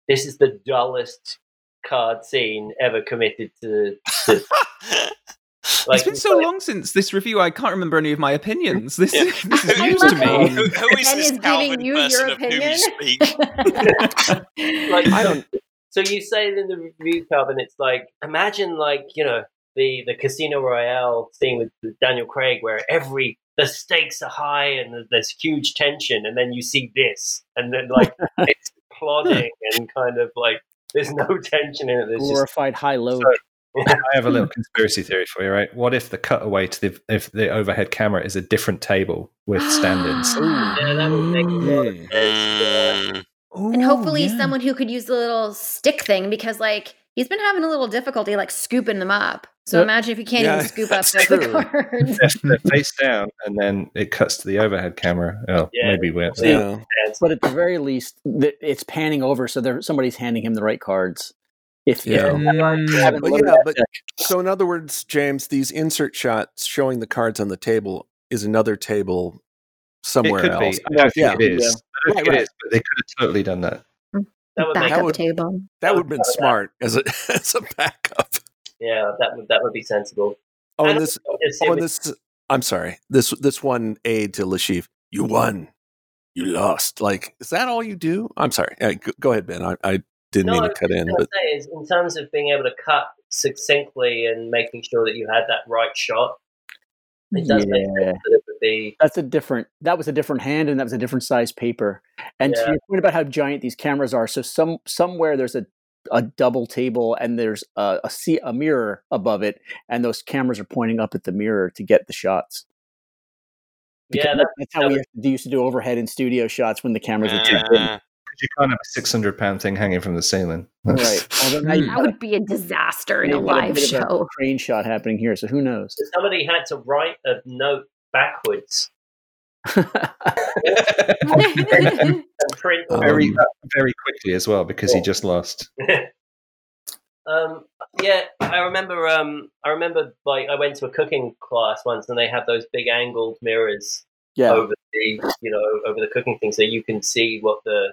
this is the dullest card scene ever committed to. to like, it's been so long since this review. I can't remember any of my opinions. This, Yeah. this is I news to me. who, who is Ben this is giving Calvin you person your of whom you opinion. speak? like I so, don't. so you say in the review, Calvin, it's like imagine like you know the the Casino Royale scene with, with Daniel Craig, where every the stakes are high and there's huge tension, and then you see this, and then like it's Hmm. plodding and kind of like there's no tension in it. There's just high low. So- I have a little conspiracy theory for you, right? What if the cutaway to the if the overhead camera is a different table with stand-ins? yeah, that would make a lot of sense. And hopefully, yeah. someone who could use the little stick thing because, like, he's been having a little difficulty like scooping them up. So Yep. imagine if you can't Yeah, even scoop up the cards. If they're face down and then it cuts to the overhead camera. Oh, Yeah. maybe we're Yeah. Yeah. But at the very least, it's panning over, so there, somebody's handing him the right cards. If Yeah. you know, Mm. haven't But yeah, but- So, in other words, James, these insert shots showing the cards on the table is another table somewhere it could else. be. I don't Yeah. think it is. I don't Right, think right. it is, but they could have totally done that. That would make Backup would- table. That would have been smart as a as a backup. Yeah, that would that would be sensible. Oh, and And this. Oh, sit and this. I'm sorry. This this one aid to Le Chiffre. You won. You lost. Like, is that all you do? I'm sorry. Uh, go, go ahead, Ben. I, I didn't No, mean to cut in, but say is in terms of being able to cut succinctly and making sure that you had that right shot, it does make Yeah. sense that it would be. That's a different. That was a different hand, and that was a different size paper. And to your point about how giant these cameras are, so some somewhere there's a a double table and there's a a, see, a mirror above it, and those cameras are pointing up at the mirror to get the shots. Because Yeah, that, that's how we that used to do- used to do overhead in studio shots when the cameras were too big. you can't have a six hundred pound thing hanging from the ceiling. right. Although hmm. That got would be a disaster in a live bit of a show. crane shot happening here, so who knows? Somebody had to write a note backwards and print. Um, very very quickly as well because he just lost. Um, yeah, I remember. Um, I remember, like, I went to a cooking class once, and they have those big angled mirrors yeah. over the, you know, over the cooking thing, so you can see what the,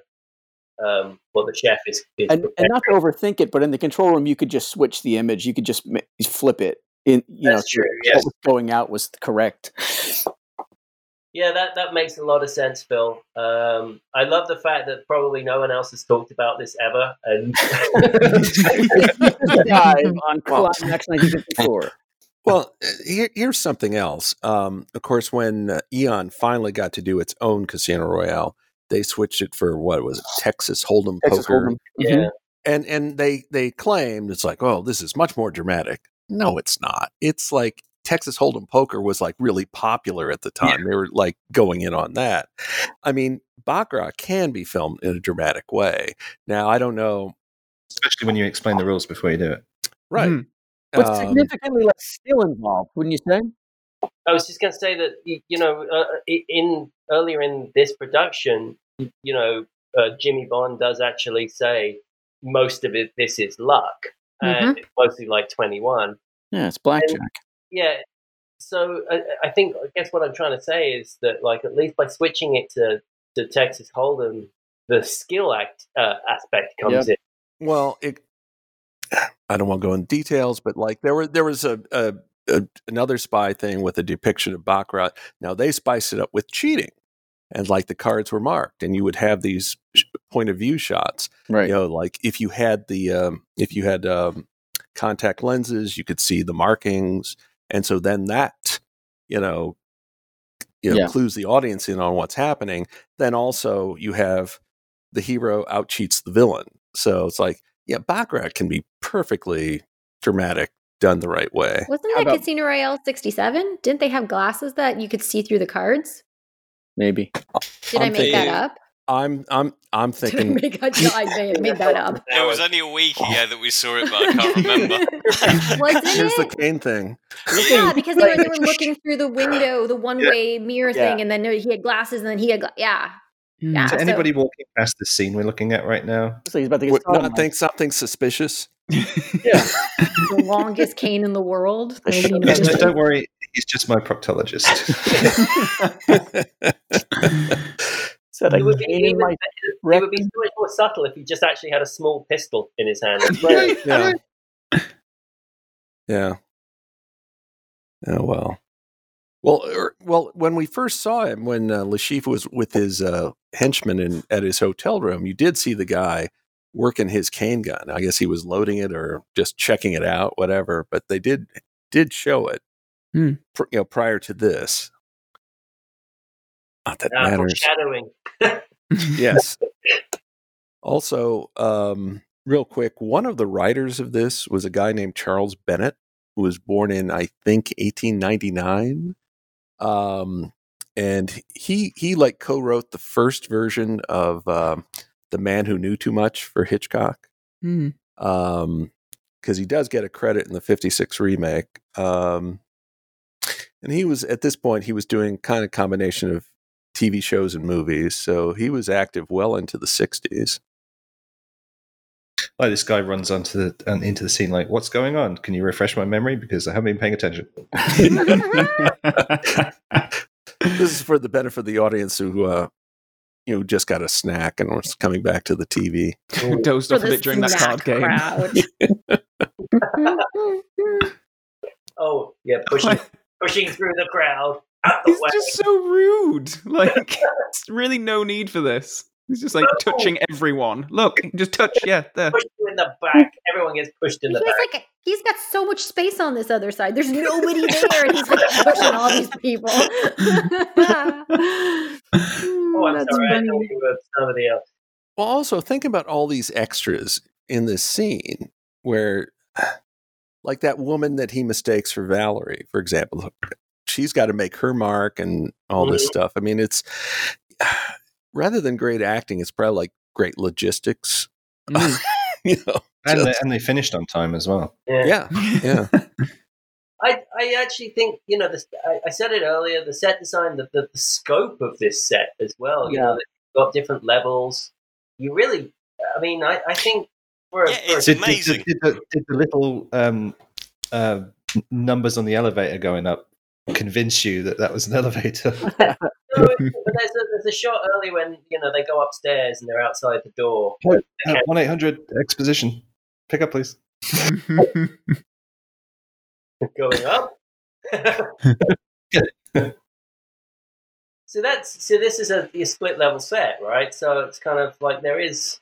um, what the chef is. is and, and not to overthink it, but in the control room, you could just switch the image. You could just flip it. In you That's know, true, what was going out was correct. Yeah, that, that makes a lot of sense, Phil. Um, I love the fact that probably no one else has talked about this ever, and Dive on Climax 1954. Well, uh, here, here's something else. Um, of course, when uh, Eon finally got to do its own Casino Royale, they switched it for what was it, Texas Hold'em Texas Poker, Hold'em. yeah, Mhm. and and they they claimed it's like, oh, this is much more dramatic. No, it's not. It's like Texas Hold'em Poker was like really popular at the time. They were like going in on that. I mean, Baccarat can be filmed in a dramatic way. Now, I don't know. Especially when you explain the rules before you do it. Right. Mhm. But Um, significantly less skill involved, wouldn't you say? I was just going to say that you know, uh, in earlier in this production, you know, uh, Jimmy Bond does actually say most of it. This is luck, and it's mostly like twenty one. Yeah, it's blackjack. Yeah. So I, I think I guess what I'm trying to say is that like at least by switching it to to Texas Hold'em, the skill act uh, aspect comes in. Well, it, I don't want to go in details, but like there were there was a, a, a another spy thing with a depiction of Baccarat. Now they spiced it up with cheating, and like the cards were marked, and you would have these point of view shots. Right. You know, like if you had the um, if you had um, contact lenses, you could see the markings, and so then that you know you know Yeah. clues the audience in on what's happening. Then also you have the hero out cheats the villain. So it's like, yeah, Baccarat can be perfectly dramatic done the right way. Wasn't How that about- Casino Royale 67? Didn't they have glasses that you could see through the cards? Maybe. Did i I'm make that up? I'm I'm I'm thinking make, no, I made, made that up. It was only a week ago that we saw it, but I can't remember. Wasn't here's the it? Kane thing. Yeah, because they were, they were looking through the window, the one way mirror Yeah. thing, and then he had glasses, and then he had, gla- yeah. Mm. Yeah. To so- anybody walking past the scene we're looking at right now, So he's about to get Would sodomized. not think something suspicious. Yeah. the longest cane in the world. The Nobody shit- No, knows no, it. don't worry, he's just my proctologist. Said I It would be even my It rectum. would be so much more subtle if he just actually had a small pistol in his hand. yeah. yeah. Oh well. Well, er, well, when we first saw him, when uh, Le Chiffre was with his uh, henchmen in, at his hotel room, you did see the guy working his cane gun. I guess he was loading it or just checking it out, whatever. But they did did show it, Hmm. pr- you know, prior to this. Not that Uh, matters. foreshadowing. yes. Also, um, real quick, one of the writers of this was a guy named Charles Bennett, who was born in, I think, 1899. Um, and he he like co-wrote the first version of um, the Man Who Knew Too Much for Hitchcock. Mm. Um, because he does get a credit in the 56 remake. Um, and he was at this point he was doing kind of combination of TV shows and movies, so he was active well into the 60s. like this guy runs onto the and into the scene, like, "What's going on? Can you refresh my memory because I haven't been paying attention." this is for the benefit of the audience who uh, you know just got a snack and was coming back to the TV. Dozed off a bit during that snack card game. Oh, yeah, pushing, pushing through the crowd. Out the He's way. just so rude. Like, it's really no need for this. He's just like touching everyone. Look, just touch. Yeah, there. Push you in the back. Everyone gets pushed in He's the back. like, he's got so much space on this other side. There's nobody there, and he's like pushing all these people. Oh, I'm That's sorry. I funny. you were somebody else. Well, also think about all these extras in this scene where, like that woman that he mistakes for Valerie, for example, she's got to make her mark and all this Mhm. stuff. I mean, it's rather than great acting, it's probably like great logistics. Mm. you know, And they, and they finished on time as well. yeah, yeah. I, I actually think you know this. I, I said it earlier. The set design, the, the, the scope of this set as well. You Yeah. know, it's got different levels. You really, I mean, I, I think for, a- Yeah, for a- It's did, did- amazing. Did, the, did the little um, uh, numbers on the elevator going up convince you that that was an elevator? There's a, there's a shot early when you know they go upstairs and they're outside the door. One eight hundred exposition. Pick up, please. going up. so that's so this is a, a split level set, right? So it's kind of like there is.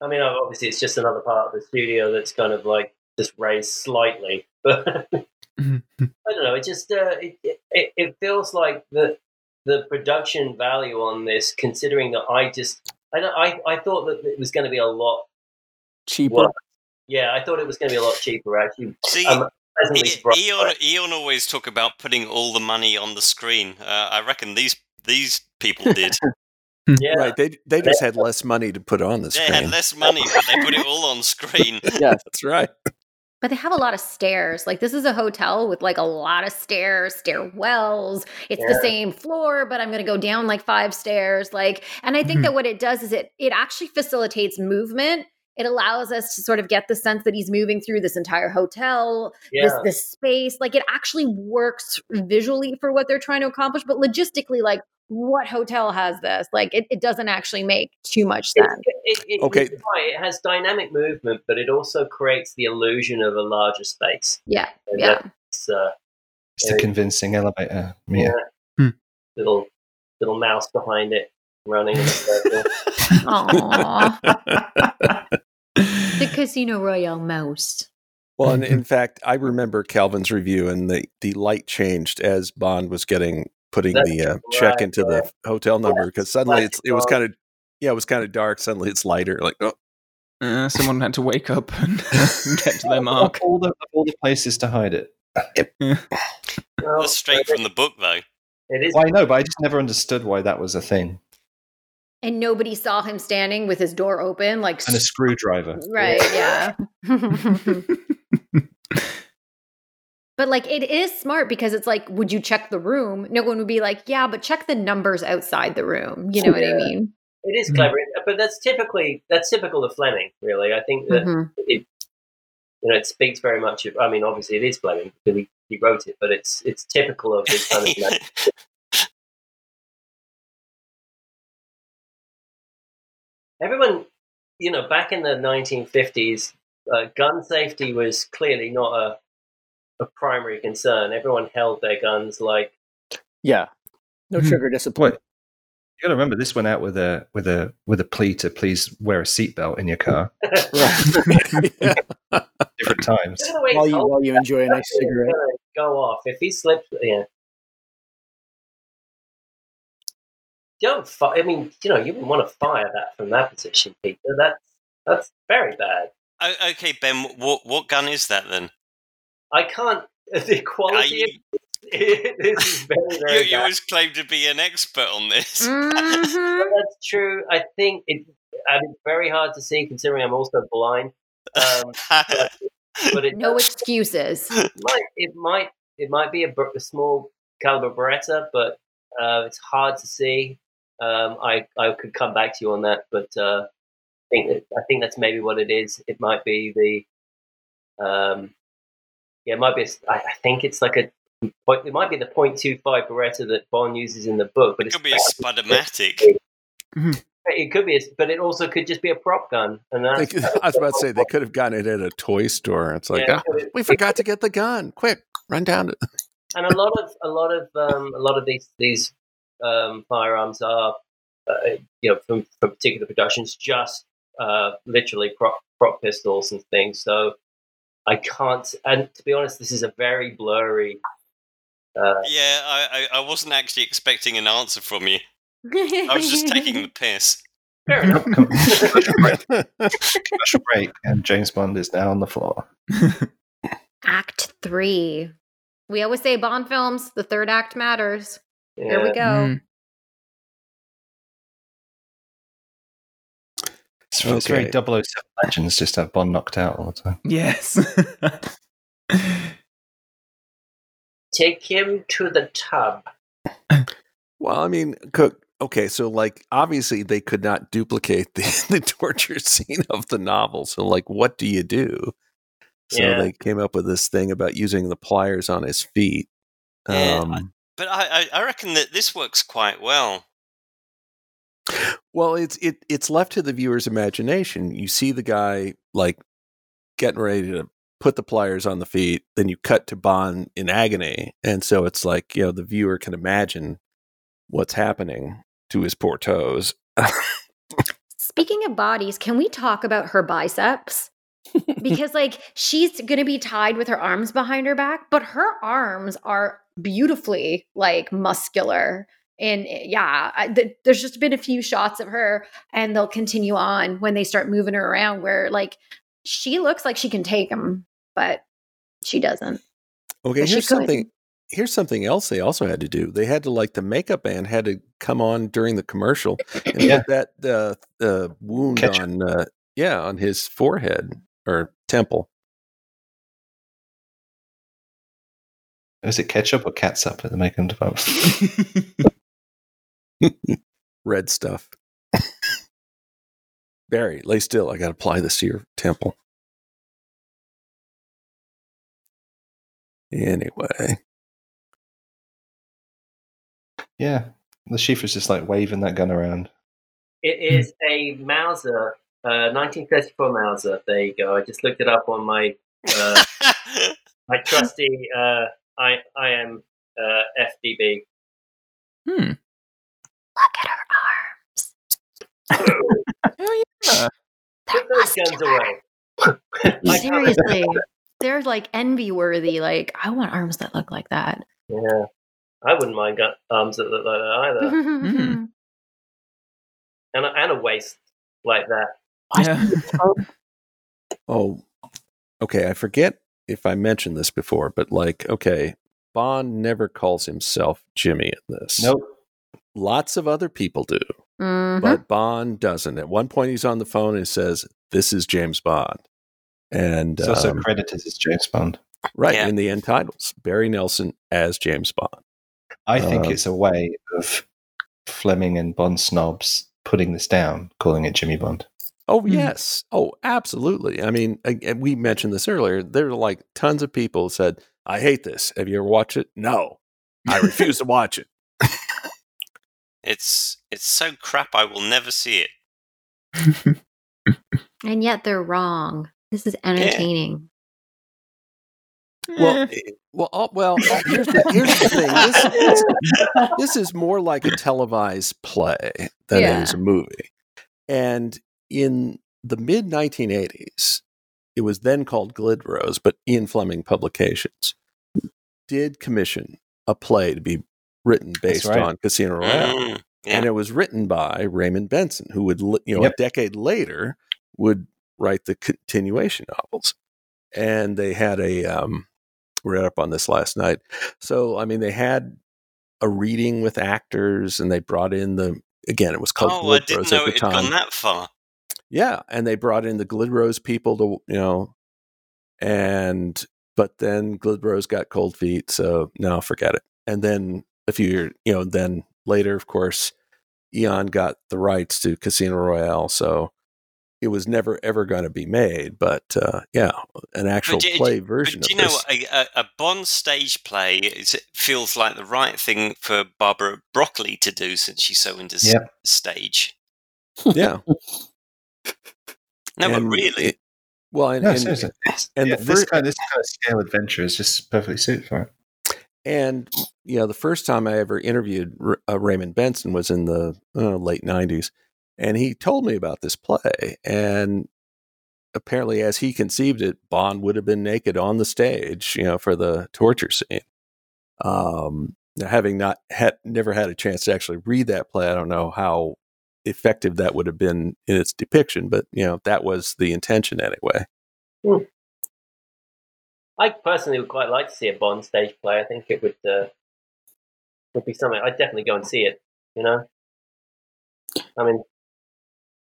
I mean, obviously, it's just another part of the studio that's kind of like just raised slightly, but I don't know. It just uh, it, it it feels like the the production value on this, considering that I just I don't, I I thought that it was going to be a lot Cheaper. well, yeah, I thought it was going to be a lot cheaper. Actually, See, I'm pleasantly surprised. Eon, Eon always talk about putting all the money on the screen. Uh, I reckon these these people did. yeah, Right. They they just had less money to put on the screen. they had less money, but they put it all on screen. yeah, That's right. But they have a lot of stairs. Like this is a hotel with like a lot of stairs, stairwells. It's the same floor, but I'm going to go down like five stairs. Like, and I think Mhm. that what it does is it it actually facilitates movement. It allows us to sort of get the sense that he's moving through this entire hotel, yeah. this this space. Like it actually works visually for what they're trying to accomplish, but logistically, like what hotel has this? Like it, it doesn't actually make too much sense. it, it, Okay. right, It has dynamic movement, but it also creates the illusion of a larger space. Yeah, And yeah. That's uh, It's a convincing elevator meter. little little mouse behind it running in a circle. Aww. the Casino Royale mouse. Well, and in fact, I remember Calvin's review, and the the light changed as Bond was getting putting That's the uh, check into right. the hotel number because suddenly Lights it's it was kind of yeah, it was kind of dark. Suddenly it's lighter. Like oh, Uh, someone had to wake up and get to their mark. All the all the places to hide it. Well, That's straight from the book, though. It is. Well, I know, but I just never understood why that was a thing. And nobody saw him standing with his door open, like And a screwdriver. right, yeah. But like it is smart because it's like, would you check the room? No one would be like, yeah, but check the numbers outside the room. You know what I mean? It is Mhm. clever, but that's typically that's typical of Fleming. Really, I think that Mhm. it you know it speaks very much of. I mean, obviously it is Fleming because he, he wrote it, but it's it's typical of his kind of. like, everyone, you know, back in the 1950s, uh, gun safety was clearly not a a primary concern. Everyone held their guns like Yeah. No Hmm. trigger discipline. What? You got to remember, this went out with a with a with a plea to please wear a seatbelt in your car. Different times. Look at the way While you, while you enjoy a nice cigarette. go off if he slips. Yeah. Don't. Fi- I mean, you know, you wouldn't want to fire that from that position, Peter. That's that's very bad. O- okay, Ben, what what gun is that then? I can't. The quality. you, of this is very you, very you bad. always claim to be an expert on this. Mhm. That's true. I think it. I mean, it's very hard to see considering I'm also blind. Um, but it No does- excuses. might it might it might be a, a small caliber Beretta, but uh, it's hard to see. Um, I I could come back to you on that, but uh, I think that, I think that's maybe what it is. It might be the um, yeah, it might be. a s- I I think it's like a. It might be the .25 Beretta that Bond uses in the book, but it it's could be a Spudomatic. It could be, a, but it also could just be a prop gun, and They that's could- I was about to say they could have gotten it at a toy store. It's like yeah, ah, it- we forgot to get the gun. Quick, run down to. and a lot of a lot of um, a lot of these these um, firearms are uh, you know from, from particular productions just uh, literally prop prop pistols and things. So I can't. And to be honest, this is a very blurry. Uh, Yeah, I, I, I wasn't actually expecting an answer from you. I was just taking the piss. fair enough. Commercial break, and James Bond is now on the floor. Act three. We always say Bond films, the third act matters. Here we go. Mm. It's, it's very Okay. 007 Legends just to have Bond knocked out all the time. Yes. Take him to the tub. Well, I mean, Cook. Okay, so like obviously they could not duplicate the, the torture scene of the novel. So like, what do you do? So Yeah. they came up with this thing about using the pliers on his feet. Yeah, Um, But I, I, I reckon that this works quite well. Well, it's it it's left to the viewer's imagination. You see the guy like getting ready to put the pliers on the feet, then you cut to Bond in agony, and so it's like you know the viewer can imagine what's happening to his poor toes. Speaking of bodies, can we talk about her biceps? because like she's going to be tied with her arms behind her back, but her arms are beautifully like muscular. And eh, yeah, I, th- there's just been a few shots of her, and they'll continue on when they start moving her around where like she looks like she can take them, but she doesn't. Okay, But here's something. Here's something else they also had to do. They had to like the makeup man had to come on during the commercial and Yeah. put that uh, uh, wound Ketchup. on uh, yeah on his forehead or temple. Is it ketchup or catsup at the makeup department? Red stuff. Barry, lay still. I got to apply this to your temple. Anyway, yeah. The chief was just like waving that gun around. It is a Mauser, uh, 1934 Mauser. There you go. I just looked it up on my uh, my trusty uh, I I am uh, FDB. Hmm. Look at her arms. Oh yeah. Put those guns away. Seriously, they're like envy worthy. Like, I want arms that look like that. Yeah, I wouldn't mind gun- arms that look like that either, Mm. and a, and a waist like that. Yeah. Oh, okay. I forget if I mentioned this before, but like, okay, Bond never calls himself Jimmy in this. Nope. Lots of other people do, Mhm. but Bond doesn't. At one point, he's on the phone and says, "This is James Bond," and It's also um, credited as James Bond. right Yeah. in the end titles, Barry Nelson as James Bond. I think Uh, it's a way of Fleming and Bond snobs putting this down, calling it Jimmy Bond. Oh Mhm. yes, oh absolutely. I mean, again, we mentioned this earlier. There are like tons of people said, "I hate this." Have you ever watched it? No, I refuse to watch it. It's it's so crap. I will never see it. and yet they're wrong. This is entertaining. Well, eh, eh well, oh, well. Uh, here's the, here's the thing. This, this, this is more like a televised play than Yeah. it is a movie. And in the mid 1980s, it was then called Glidrose, but Ian Fleming Publications did commission a play to be written based right. on Casino Royale. Mm, and it was written by Raymond Benson, who would, you know, Yep. a decade later would write the continuation novels. And they had a, um, we read up on this last night. So, I mean, they had a reading with actors, and they brought in the again, it was called Oh, I didn't Glidrose know it had gone that far. Yeah, and they brought in the Glidrose people to you know, and but then Glidrose got cold feet, so no, forget it. And then a few years, you know, then later, of course, Eon got the rights to Casino Royale, so it was never ever going to be made. But uh, yeah, an actual do- play But version do you know A, a, a Bond stage play is, it feels like the right thing for Barbara Broccoli to do since she's so into s- Yep. stage. yeah, No, but really, it- well, and, No, and, seriously. and Yeah, the this, fir- kind, this kind of scale adventure is just perfectly suited for it. And you know, the first time I ever interviewed uh, Raymond Benson was in the uh, late '90s, and he told me about this play. And apparently, as he conceived it, Bond would have been naked on the stage, you know, for the torture scene. Um, now, having not had never had a chance to actually read that play, I don't know how effective that would have been in its depiction, but you know, that was the intention anyway. I personally would quite like to see a Bond stage play. I think it would uh, would be something I'd definitely go and see it. You know, I mean,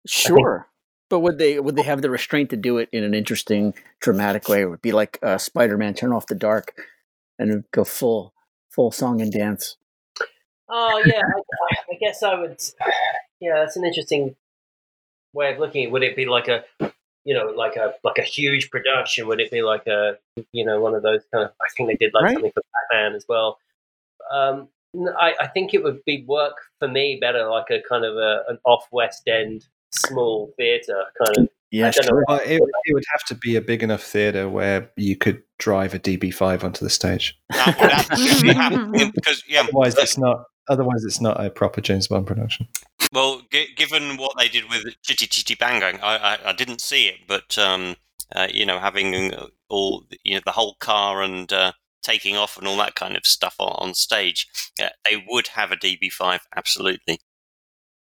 Sure. But would they would they have the restraint to do it in an interesting, dramatic way? It would be like uh, Spider Man Turn Off the Dark, and go full full song and dance. oh yeah, I, I guess I would. Yeah, that's an interesting way of looking. at it. Would it be like a, you know, like a like a huge production? Would it be like a, you know, one of those kind of? I think they did like Right. something for Batman as well. Um, n- I, I think it would be work for me better, like a kind of a, an off West End small theater kind of. Yeah, I don't know. sure. Well, it, it would have to be a big enough theater where you could drive a DB5 onto the stage. That would absolutely happen because yeah. Otherwise, it's not. Otherwise, it's not a proper James Bond production. Well, g- given what they did with Chitty Chitty Bang Bang, I, I, I didn't see it, but um, uh, you know, having uh, all you know the whole car and uh, taking off and all that kind of stuff on, on stage, yeah, they would have a DB5 absolutely.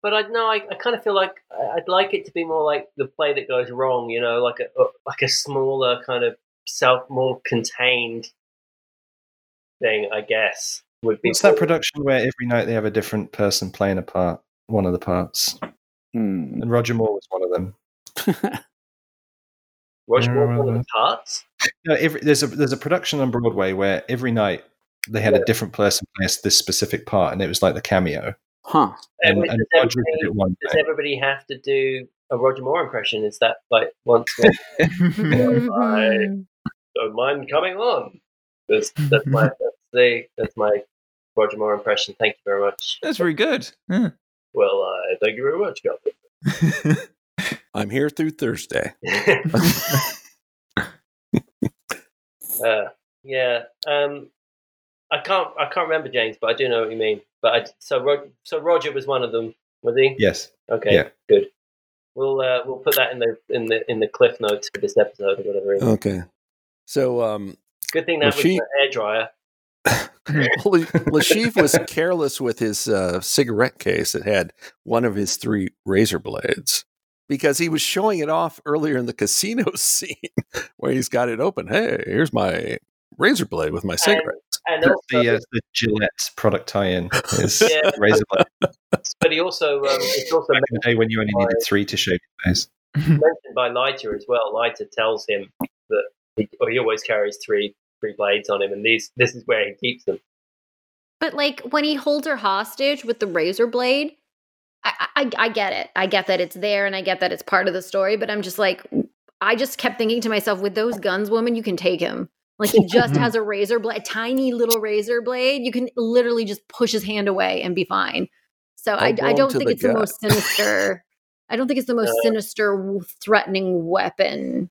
But I no, I, I kind of feel like I- I'd like it to be more like the play that goes wrong. You know, like a like a smaller kind of self, more contained thing. I guess would be. What's that production where every night they have a different person playing a part, one of the parts, Hmm. and Roger Moore was one of them. Roger Moore, Yeah, one of the parts. No, every, there's a there's a production on Broadway where every night they had Yeah. a different person play this specific part, and it was like the cameo. Huh. And, and does, Roger did everybody, it one does everybody have to do a Roger Moore impression? Is that like once? I don't mind coming on. That's, that's my that's the that's my Roger Moore impression. Thank you very much. That's very good. Yeah. Well, uh, thank you very much, Calvin. I'm here through Thursday. uh, yeah. Um, I can't I can't remember James, but I do know what you mean. But I, so so Roger was one of them, was he? Yes. Okay. Yeah. Good. We'll uh, we'll put that in the in the in the cliff notes for this episode or whatever. Okay. So um, Good thing that well, was an air dryer. Le- Lashif was careless with his uh, cigarette case that had one of his three razor blades because he was showing it off earlier in the casino scene where he's got it open. Hey, here's my razor blade with my cigarette. And That's also, the, uh, the Gillette product tie-in is Yeah. razor blade. but he also um, it's also Back in the day when you only needed three to shave your face. mentioned by Leiter as well. Leiter tells him that he, or he always carries three three blades on him, and these this is where he keeps them. But like when he holds her hostage with the razor blade, I, I I get it. I get that it's there, and I get that it's part of the story. But I'm just like, I just kept thinking to myself, with those guns, woman, you can take him. Like he just has a razor blade, a tiny little razor blade. You can literally just push his hand away and be fine. So I, I don't think the it's the most sinister. I don't think it's the most No. sinister, threatening weapon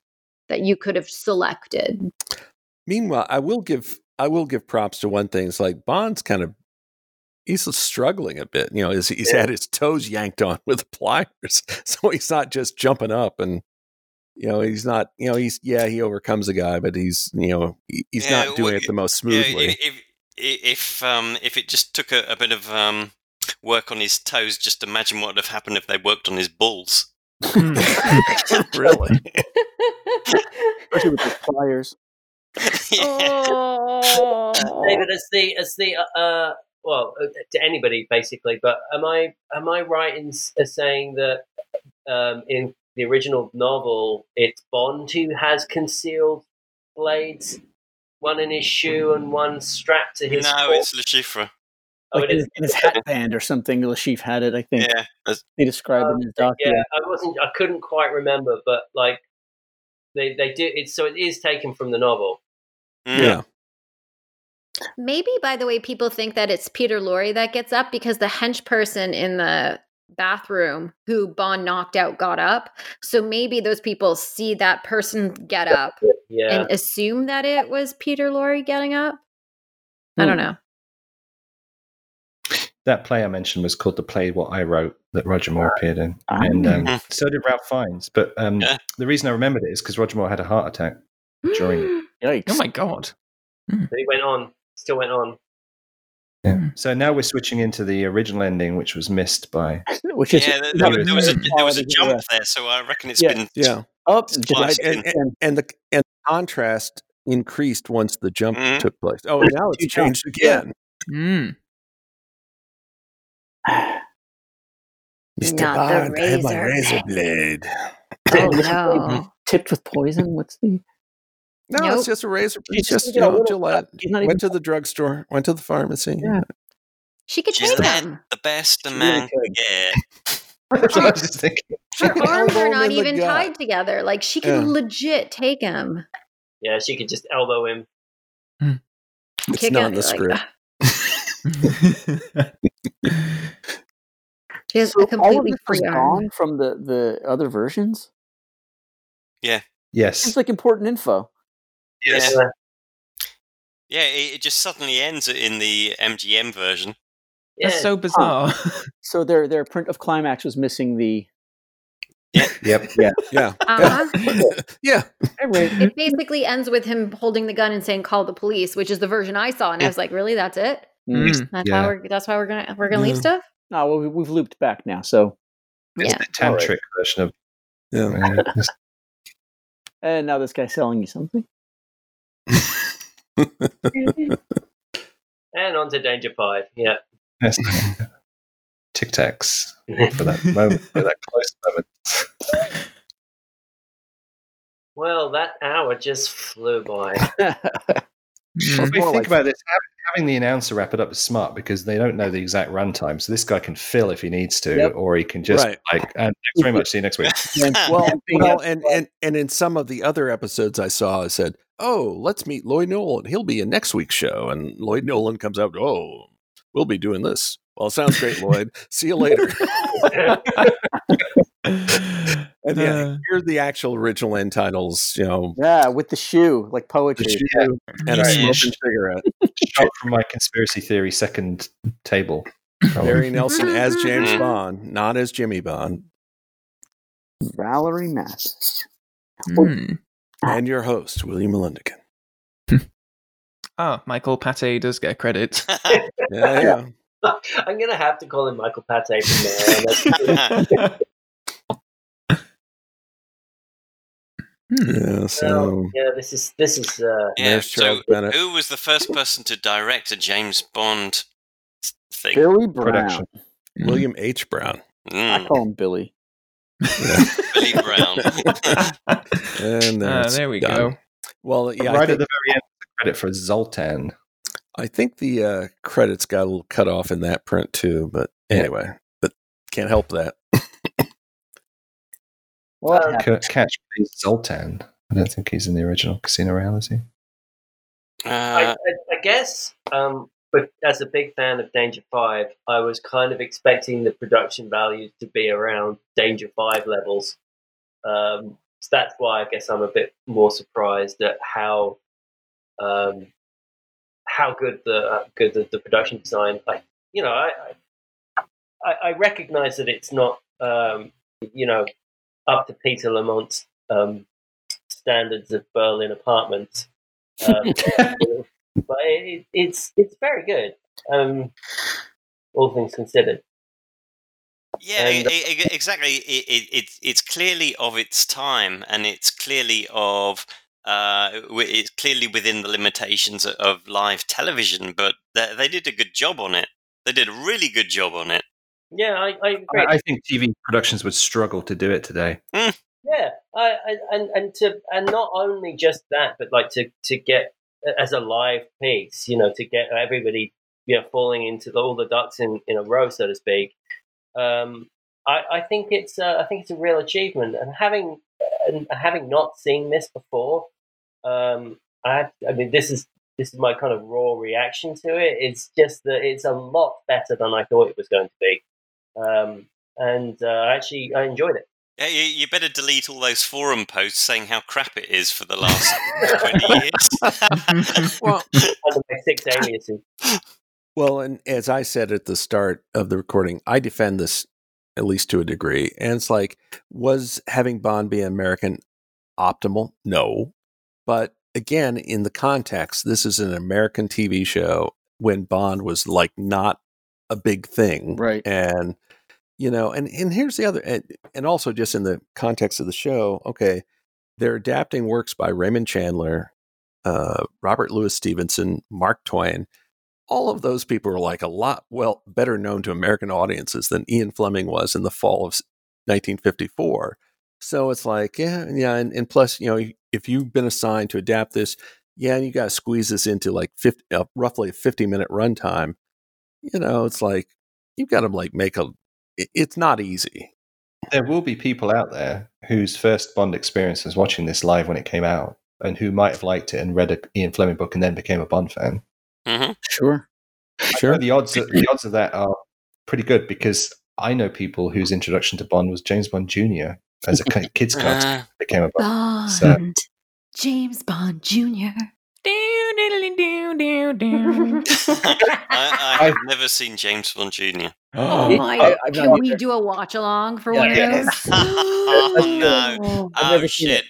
that you could have selected. Meanwhile, I will give I will give props to one thing. It's like Bond's kind of he's struggling a bit. You know, he's, he's Yeah. had his toes yanked on with pliers, so he's not just jumping up and you know he's not you know he's yeah he overcomes a guy, but he's you know he's Yeah, not doing well, it the most smoothly. if, if if um if it just took a, a bit of um work on his toes, just imagine what would have happened if they worked on his balls. really, Especially with the pliers. Yeah. Oh. David, as the as the uh, well uh, to anybody basically, but am I am I right in uh, saying that um, in the original novel it's Bond who has concealed blades, one in his shoe and one strapped to his. no, foot? it's Le Chiffre. Oh, Like it in, is. in his hat band or something. Le Chiffre had it, I think. Yeah, that's- He described it in his dark. Yeah. I wasn't. I couldn't quite remember, but like they they do it. So it is taken from the novel. Mm. yeah. Maybe, by the way, people think that it's Peter Lorre that gets up because the hench person in the bathroom who Bond knocked out got up. So maybe those people see that person get up Yeah. and assume that it was Peter Lorre getting up. I don't know. That play I mentioned was called The Play What I Wrote that Roger Moore appeared in. Ah. And um, Mm. so did Ralph Fiennes. But um, Yeah. the reason I remembered it is because Roger Moore had a heart attack during it. Oh Yikes. Oh my god. Hmm. But he went on, still went on. Yeah. Hmm. So now we're switching into the original ending, which was missed by. which is yeah, there, there, there, was a, there was a jump there, so I reckon it's yeah, been yeah oh, up and, and, and, the and the contrast increased once the jump mm. took place. Oh, now it's changed again. Mm. Mr. Not Bond. I have my razor blade. Oh, no. Tipped with poison. What's the? No, Nope. it's just a razor. It's He's just got you know, Gillette. He's not even. Went to the drugstore. Went to the pharmacy. Yeah. She could She's take there. him. The best a man really can could. get. That's what I was just thinking. Her arms are not even tied together. Like she could Yeah. legit take him. Yeah, she could just elbow him. It's kick not in the like, script. "Ah." She has So a completely free arm. gone from the the other versions. Yeah. Yes. It's like important info. Yes. Yeah. Yeah, it, it just suddenly ends in the MGM version. Yeah. That's so bizarre. So their their print of climax was missing the. Yep. Yeah. Uh-huh. yeah. It basically ends with him holding the gun and saying "call the police," which is the version I saw, and I was like, "Really? That's it? Mm. That's Yeah. how we're that's why we're gonna we're gonna leave stuff?" No, well, we- we've looped back now. So It's Yeah. the tantric version of. Yeah. and now this guy's selling you something. And on to Danger Five. Yeah. yes. Tic Tacs for that moment, for that close moment. Well, that hour just flew by. Mm. If we think about this, having the announcer wrap it up is smart because they don't know the exact runtime. So this guy can fill if he needs to, Yep. or he can just Right. like. And thanks very much. See you next week. Well, well, and, and and in some of the other episodes I saw, I said, "Oh, let's meet Lloyd Nolan. He'll be in next week's show." And Lloyd Nolan comes out, "Oh, we'll be doing this." Well, sounds great, Lloyd. See you later. And yeah, Uh. here's the actual original end titles. You know, yeah, with the shoe, like the poetry. shoe and a Right. smoking cigarette. Shot from my conspiracy theory second table. Barry Nelson as James Mhm. Bond, not as Jimmy Bond, Valerie Mathis. Mm. And your host William Lundigan. Ah, Michael Pate does get credit. Yeah, yeah. I'm gonna have to call him Michael Pate from now on. Hmm. yeah so Well, yeah, this is this is uh, yeah. So, Bennett. who was the first person to direct a James Bond thing? Billy Brown. Production. William H. Brown. I Mm, call him Billy. Billy Brown. And then Ah, there we done. go. Well, yeah, I right think, at the very end, credit for Zoltan. I think the uh, credits got a little cut off in that print too. But anyway, but can't help that. Well, that Catch Zoltan. I don't think he's in the original Casino Royale, is he? I, Uh, I, I guess, um, but as a big fan of Danger Five, I was kind of expecting the production values to be around Danger Five levels. Um, so that's why I guess I'm a bit more surprised at how um, how good the uh, good the, the production design. Like, you know, I I, I- I recognize that it's not um, you know up to Peter Lamont's um, standards of Berlin apartments. Um, but it, it's it's very good. Um, all things considered. Yeah, And- e- e- exactly. It, it, it's it's clearly of its time, and it's clearly of uh, it's clearly within the limitations of, of live television. But they, they did a good job on it. They did a really good job on it. Yeah, I, I agree. I, I think TV productions would struggle to do it today. yeah, I, I, and and to and not only just that, but like to to get as a live piece, you know, to get everybody you know falling into all the ducks in, in a row, so to speak. Um, I, I think it's uh, I think it's a real achievement, and having and having not seen this before, um, I I mean this is this is my kind of raw reaction to it. It's just that it's a lot better than I thought it was going to be, um, and uh, actually I enjoyed it. Yeah, you, you better delete all those forum posts saying how crap it is for the last twenty years. Well, six aliases. well, and as I said at the start of the recording, I defend this at least to a degree. And it's like, was having Bond be American optimal? No. But again, in the context, this is an American TV show when Bond was like not a big thing. Right. And, you know, and, and here's the other, and, and also just in the context of the show, okay, they're adapting works by Raymond Chandler, uh, Robert Louis Stevenson, Mark Twain. all of those people are like a lot well better known to American audiences than Ian Fleming was in the fall of 1954. So it's like, yeah, yeah, and, and plus, you know, if you've been assigned to adapt this, yeah, and you got to squeeze this into like 50, uh, roughly a 50 minute runtime, you know, it's like you've got to like make a. It, it's not easy. There will be people out there whose first Bond experience was watching this live when it came out, and who might have liked it and read an Ian Fleming book and then became a Bond fan. hmm Sure. Sure. The odds, the odds of that are pretty good because I know people whose introduction to Bond was James Bond Jr. as a kids cartoon Uh, became a Bond. Bond. So- James Bond Jr. I, I have never seen James Bond Jr. Oh Yeah, my! I- Can we do a watch along for Yeah. one of Yeah. those? oh no! Oh. I've Oh never seen shit!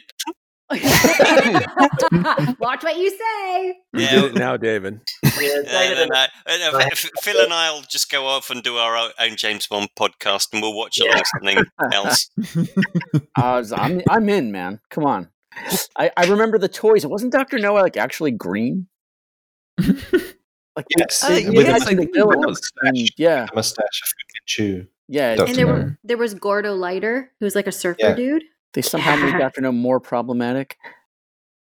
Watch what you say. You Yeah. did it now, David. Yeah, No, David no, no. Uh, no, Phil and I'll just go off and do our own James Bond podcast, and we'll watch Yeah. along something else. Uh, I'm I'm in, man. Come on. I, I remember the toys. Wasn't Doctor No like actually green? Like Yes. Uh, they- yes, they- I think they it were Yeah, The mustache of fucking chew. yeah. Doctor And there No. were there was Gordo Leiter, who's like a surfer Yeah. dude. They somehow made Doctor No more problematic.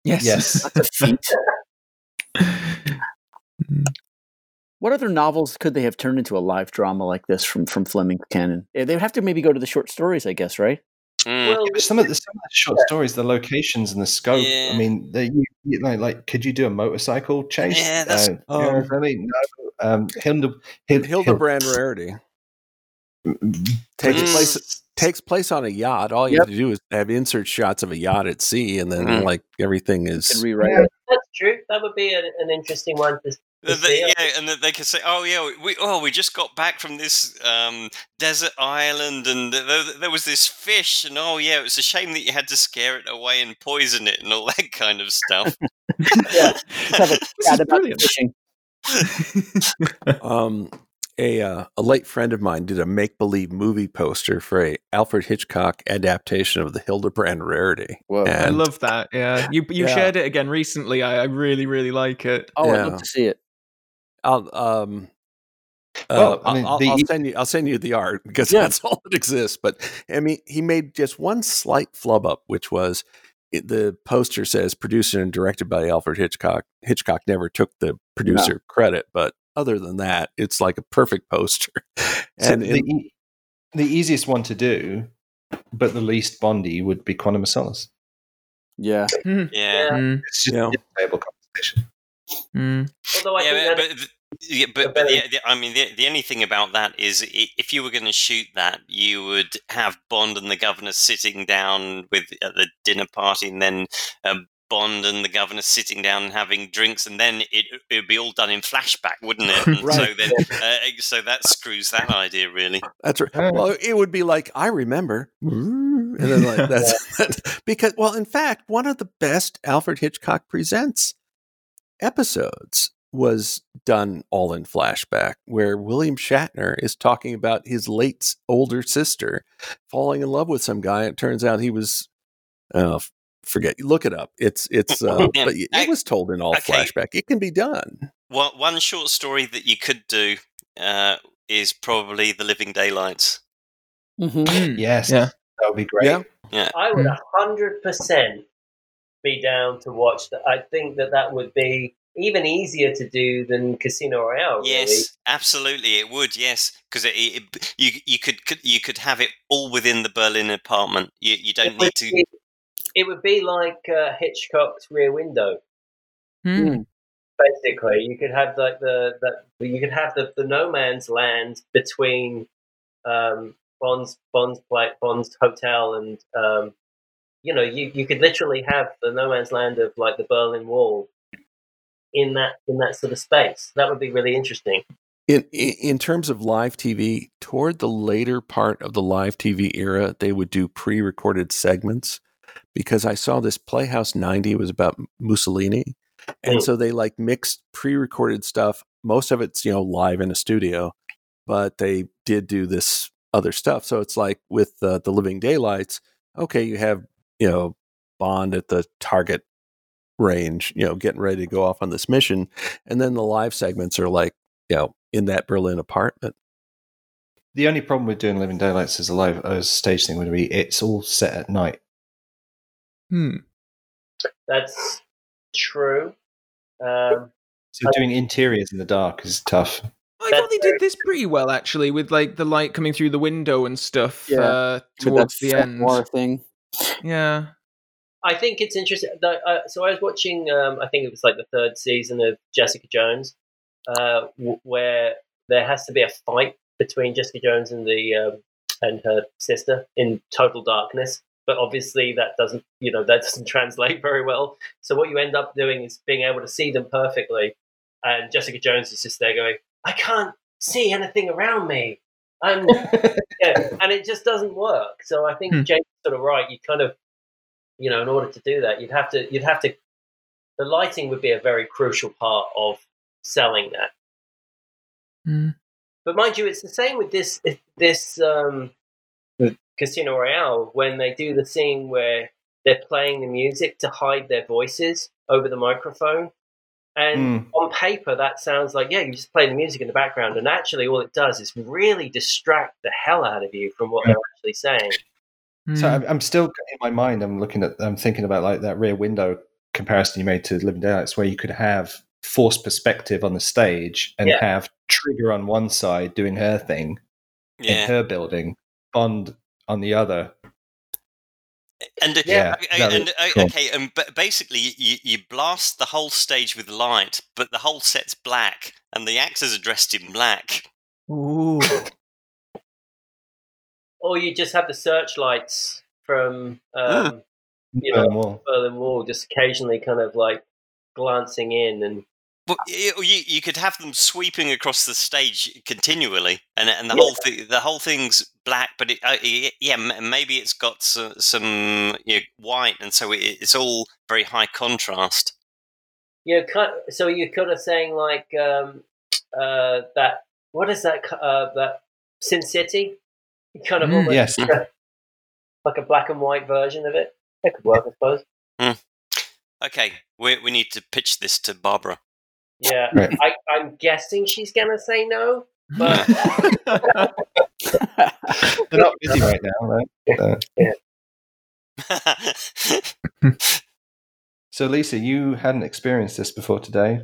Yes. Yes. That's a feat. What other novels could they have turned into a live drama like this from from Fleming's canon? They would have to maybe go to the short stories, I guess, right? Mm. well, Some of the some of the short stories, the locations and the scope. Yeah. I mean, they, you, you know, like, could you do a motorcycle chase? Yeah, that's- uh, you know, um, really? No. Um, Hilda, Hil- Hildebrand Rarity takes Mm. place takes place on a yacht. All you Yep. have to do is have insert shots of a yacht at sea, and then Mm. like everything is. rewrite yeah, that's true. That would be an, an interesting one to, The- the- yeah, and that they can say, "Oh yeah, we oh we just got back from this um, desert island, and there, there was this fish, and oh yeah, it was a shame that you had to scare it away and poison it, and all that kind of stuff." Yeah. Let's have a chat about brilliant. fishing. Um, a uh, a late friend of mine did a make believe movie poster for a Alfred Hitchcock adaptation of the Hildebrand Rarity. Whoa. I love that. Yeah, you you Yeah. shared it again recently. I, I really really like it. Oh, I'd love to see it. I'll um. Well, uh, I mean, I'll, the- I'll send you. I'll send you the art because Yeah. that's all that exists. But I mean, he made just one slight flub up, which was it, the poster says produced and directed by Alfred Hitchcock. Hitchcock never took the producer credit, but other than that, it's like a perfect poster. So And the, in- e- the easiest one to do, but the least Bondy, would be Quantum of Solace. Yeah. yeah, Yeah. Mm, It's just Yeah. a playable conversation. Mm. Although I think yeah, that but, but, yeah, but, but the, the, I mean, the, the only thing about that is, if you were going to shoot that, you would have Bond and the governor sitting down with at the dinner party, and then um, Bond and the governor sitting down and having drinks, and then it it would be all done in flashback, wouldn't it? And So Right. then, uh, so that screws that idea really. That's right. Well, it would be like I remember, and then like that's because well, in fact, one of the best Alfred Hitchcock presents episodes was done all in flashback, where William Shatner is talking about his late older sister falling in love with some guy. It turns out he was, uh, f- forget, look it up. It's it's, uh, Yeah. but it I- was told in all okay. flashback. It can be done. One one short story that you could do uh, is probably The Living Daylights. Mm-hmm. Mm. Yes, Yeah. that would be great. Yeah. I would a hundred percent be down to watch that. I think that that would be even easier to do than Casino Royale. Really. Yes, absolutely, it would. Yes, because it, it, you you could could- you could have it all within the Berlin apartment. You you don't It need to. be, it would be like uh, Hitchcock's Rear Window. Mm. Basically, you could have like the, the you could have the, the no man's land between um, Bond's Bond's plate Bond's hotel and um, you know you, you could literally have the no man's land of like the Berlin Wall in that in that sort of space. That would be really interesting. In, in terms of live TV, toward the later part of the live TV era, they would do pre-recorded segments because I saw this Playhouse 90 was about Mussolini, and Mm. so they like mixed pre-recorded stuff. Most of it's you know live in a studio, but they did do this other stuff. So it's like with uh, the Living Daylights. Okay, you have you know Bond at the target range, you know, getting ready to go off on this mission, and then the live segments are like you know, in that Berlin apartment. The only problem with doing Living Daylights as a live as a stage thing would be it's all set at night. Hmm. That's true. Um, So doing interiors in the dark is tough. I thought they did this pretty well, actually, with like the light coming through the window and stuff Yeah, uh, With that towards the end. noir thing. Yeah. I think it's interesting. That, uh, so I was watching. Um, I think it was like the third season of Jessica Jones, uh, w- where there has to be a fight between Jessica Jones and the um, and her sister in total darkness. But obviously, that doesn't you know that doesn't translate very well. So what you end up doing is being able to see them perfectly, and Jessica Jones is just there going, "I can't see anything around me." I'm yeah, and it just doesn't work. So I think Hmm. James sort of right. You kind of, you know, in order to do that, you'd have to, you'd have to, the lighting would be a very crucial part of selling that. Hmm. But mind you, it's the same with this this um, Casino Royale when they do the scene where they're playing the music to hide their voices over the microphone. And on paper, that sounds like, yeah, you just play the music in the background. And actually, all it does is really distract the hell out of you from what they're actually saying. So Hmm. I'm, I'm still in my mind. I'm looking at. I'm thinking about like that rear window comparison you made to Living Daylights, where you could have forced perspective on the stage and Yeah. have Trigger on one side doing her thing in her building, Bond on the other. And uh, Yeah, okay, that and was uh, cool. okay, and ba- basically you, you blast the whole stage with light, but the whole set's black, and the actors are dressed in black. Ooh. Or you just have the searchlights from, um, you know, Berlin Wall. Berlin Wall just occasionally kind of like glancing in and But you, you could have them sweeping across the stage continually, and and the Yeah. whole thing the whole thing's black, but it, uh, yeah, maybe it's got some, some you know, white, and so it, it's all very high contrast. Yeah, so you're kind of saying like um, uh, that. What is that? Uh, that Sin City, kind of Mm, almost yes. like a black and white version of it. That could work, I suppose. Okay, we we need to pitch this to Barbara. Yeah, Right. I, I'm guessing she's gonna say no, but They're not busy right now, right? Uh, so, Lisa, you hadn't experienced this before today.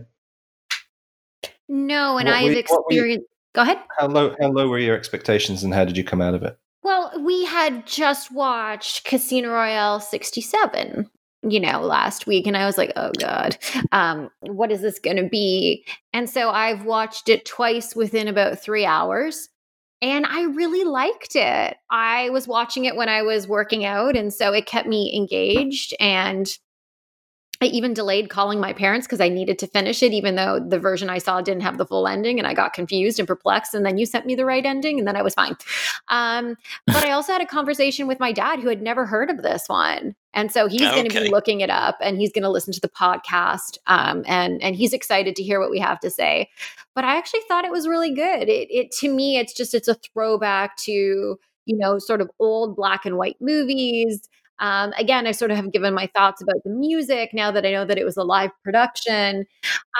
No, and What I've were you- what you- experienced. Go ahead. How low? How low were your expectations, and how did you come out of it? Well, we had just watched Casino Royale 67, you know, last week, and I was like, oh God, um, what is this going to be? And so I've watched it twice within about three hours. And I really liked it. I was watching it when I was working out, and so it kept me engaged. And I even delayed calling my parents because I needed to finish it, even though the version I saw didn't have the full ending. And I got confused and perplexed. And then you sent me the right ending, and then I was fine. Um, but I also had a conversation with my dad who had never heard of this one. And so he's going to be looking it up and he's going to listen to the podcast. Um, and, and he's excited to hear what we have to say. But I actually thought it was really good. It, it to me, it's just, it's a throwback to, you know, sort of old black and white movies. Um, again, I sort of have given my thoughts about the music now that I know that it was a live production.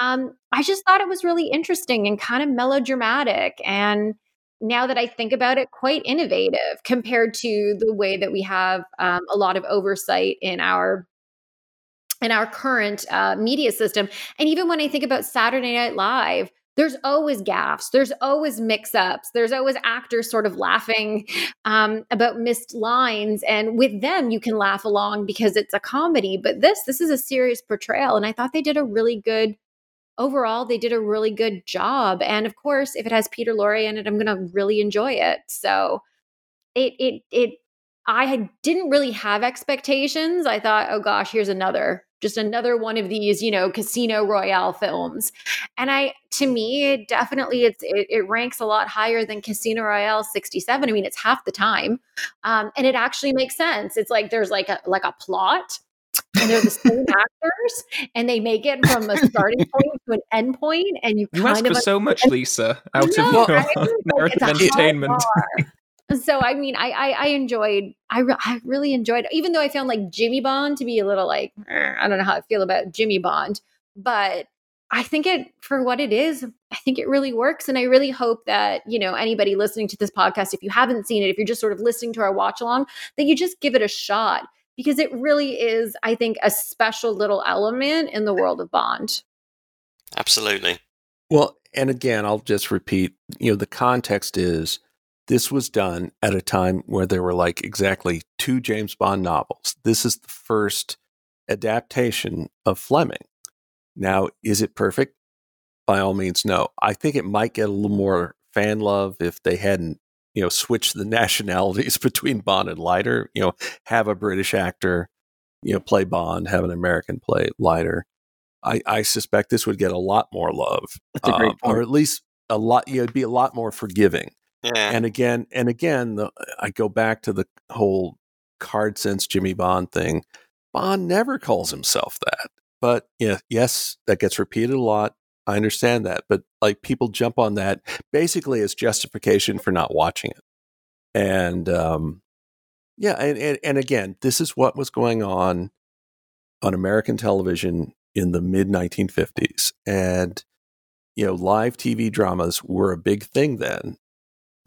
Um, I just thought it was really interesting and kind of melodramatic. And now that I think about it, quite innovative compared to the way that we have um, a lot of oversight in our in our current uh, media system. And even when I think about Saturday Night Live, there's always gaffes, there's always mix-ups, there's always actors sort of laughing um, about missed lines, and with them you can laugh along because it's a comedy. But this, this is a serious portrayal, and I thought they did a really good overall they did a really good job and of course if it has peter lorre in it i'm gonna really enjoy it so it it it i had, didn't really have expectations. I thought oh gosh here's another just another one of these you know casino royale films. And i to me it definitely it's it, it ranks a lot higher than casino royale 67 i mean it's half the time. Um, and it actually makes sense. It's like there's like a like a plot and they're the same actors and they make it from a starting point to an end point and you, You kind ask of for so much, Lisa, out of your I agree. Like, narrative it's a high entertainment. Bar. so I mean, I I, I enjoyed. I re- I really enjoyed. Even though I found like Jimmy Bond to be a little like I don't know how I feel about Jimmy Bond, but I think it for what it is, I think it really works. And I really hope that, you know, anybody listening to this podcast, if you haven't seen it, if you're just sort of listening to our watch along, that you just give it a shot because it really is, I think, a special little element in the world of Bond. Absolutely. Well, and again, I'll just repeat, you know, the context is this was done at a time where there were like exactly two James Bond novels. This is the first adaptation of Fleming. Now, is it perfect? By all means, no. I think it might get a little more fan love if they hadn't, you know, switched the nationalities between Bond and Leiter. You know, have a British actor, you know, play Bond, have an American play Leiter. I, I suspect this would get a lot more love, That's a great um, or at least a lot. You know, it'd be a lot more forgiving. Yeah. And again, and again, the, I go back to the whole card sense Jimmy Bond thing. Bond never calls himself that, but yeah, yes, that gets repeated a lot. I understand that, but like people jump on that basically as justification for not watching it. And um, yeah, and, and and again, this is what was going on on American television in the mid 1950s, and you know, live TV dramas were a big thing then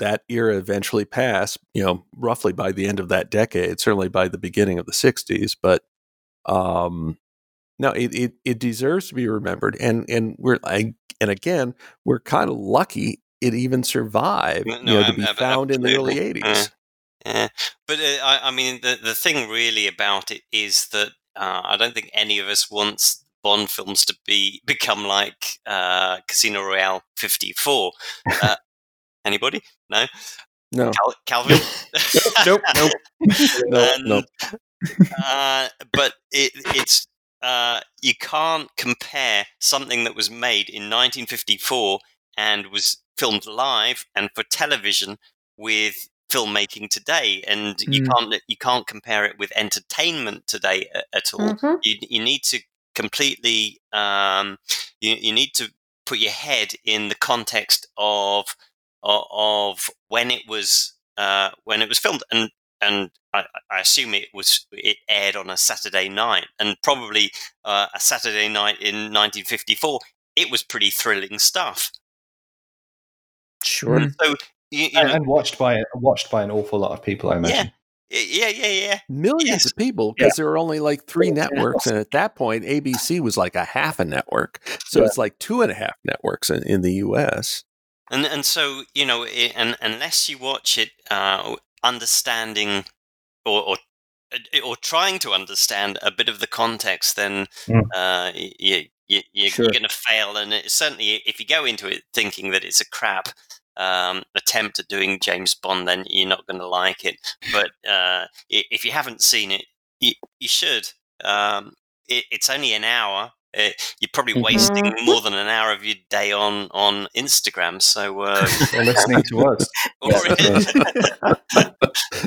that era eventually passed, you know, roughly by the end of that decade, certainly by the beginning of the 60s. But um, no, it, it, it deserves to be remembered. And, and we're, I, and again, we're kind of lucky it even survived, No, you know, to be found in the early absolutely. 80s. Yeah, but uh, I, I mean, the the thing really about it is that uh, I don't think any of us wants Bond films to be become like uh, Casino Royale fifty four. Uh, anybody? No. No, Cal- Calvin. Nope, nope. no, And, no. uh, but it, it's uh, you can't compare something that was made in 1954 and was filmed live and for television with filmmaking today, and you Mm. can't you can't compare it with entertainment today a- at all. Mhm. You, you need to completely um, you, you need to put your head in the context of of, of when it was uh, when it was filmed and and I, I assume it was it aired on a Saturday night and probably uh, a Saturday night in 1954 it was pretty thrilling stuff Sure. so you, you and, know, and watched by watched by an awful lot of people. I imagine. yeah yeah yeah Millions Yes. of people because there were only like three networks. And at that point, ABC was like a half a network. So Yeah. it's like two and a half networks in, in the US. And and so you know it, and unless you watch it uh, understanding or, or or trying to understand a bit of the context then Mm. uh, you, you, you, Sure. you're going to fail and it, certainly if you go into it thinking that it's a crap um, attempt at doing James Bond then you're not going to like it but uh, if you haven't seen it you, you should um, it, it's only an hour uh, you're probably Mhm. wasting more than an hour of your day on on Instagram. So, uh, Or listening to us. or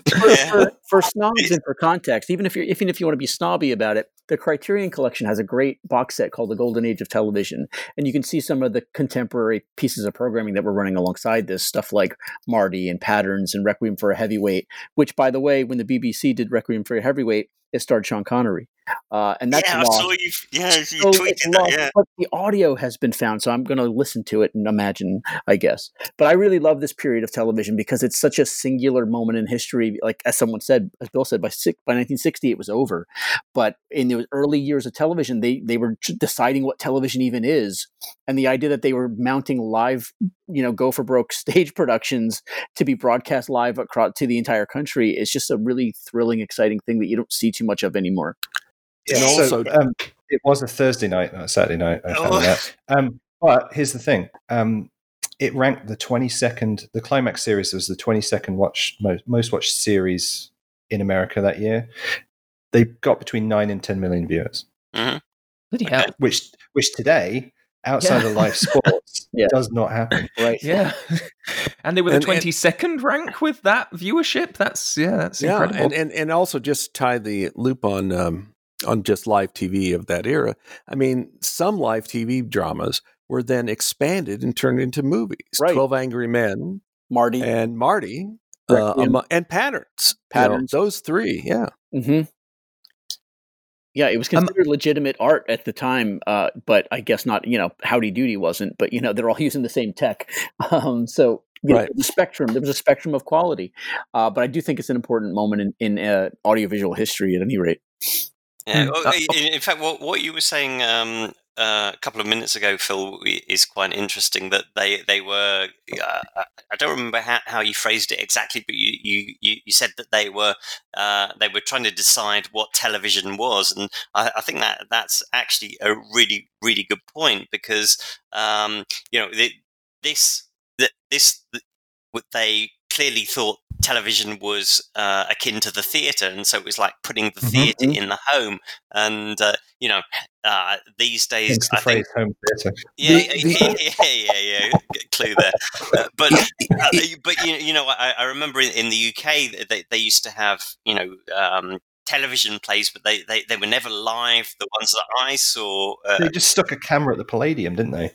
for, yeah. for, for snobs and for context, even if you're even if you want to be snobby about it, the Criterion Collection has a great box set called The Golden Age of Television, and you can see some of the contemporary pieces of programming that were running alongside this stuff like Marty and Patterns and Requiem for a Heavyweight. Which, by the way, when the BBC did Requiem for a Heavyweight, it starred Sean Connery, uh, and that's yeah, I lost. saw you. Yeah, So it's that. Yeah, but the audio has been found, so I'm going to listen to it and imagine, I guess. But I really love this period of television because it's such a singular moment in history. Like as someone said, as Bill said, by six, by 1960 it was over. But in the early years of television, they they were deciding what television even is, and the idea that they were mounting live, you know, go for broke stage productions to be broadcast live across to the entire country is just a really thrilling, exciting thing that you don't see too much of anymore. And also, So, um, it was a Thursday night, not a Saturday night. I found Oh. that. Um, but here's the thing: um, it ranked the 22nd. The climax series was the 22nd watch most, most watched series in America that year. They got between nine and 10 million viewers, Bloody hell. which which today, outside Yeah. of live sports, Yeah. does not happen. Right. Yeah. and they were the And- and- 22nd rank with that viewership. That's, yeah, that's yeah, incredible. and, and and also just tie the loop on um, on just live TV of that era. I mean, some live TV dramas were then expanded and turned into movies. Right. Twelve Angry Men Marty. and Marty, uh, and Patterns. You know, Patterns. those three. Yeah. hmm Yeah, it was Um, considered legitimate art at the time, uh, but I guess not. You know, Howdy Doody wasn't. But you know, they're all using the same tech, um, so you know, the spectrum. There was a spectrum of quality, uh, but I do think it's an important moment in, in uh, audiovisual history, at any rate. Yeah, Mm. well, Uh, in, in fact, what what you were saying um, uh, a couple of minutes ago, Phil, is quite interesting. That they they were. Uh, I- don't remember how, how you phrased it exactly, but you, you, you said that they were uh, they were trying to decide what television was, and I, I think that that's actually a really really good point because um, you know th- this th- this th- they clearly thought television was uh, akin to the theatre, and so it was like putting the Mhm. theatre in the home. And uh, you know, uh, these days, the I think phrase home theatre. yeah, yeah, yeah, yeah, yeah. Clue there, uh, but uh, but you, you know, I, I remember in, in the UK they, they used to have you know um, television plays, but they, they, they were never live. The ones that I saw, uh, They just stuck a camera at the Palladium, didn't they?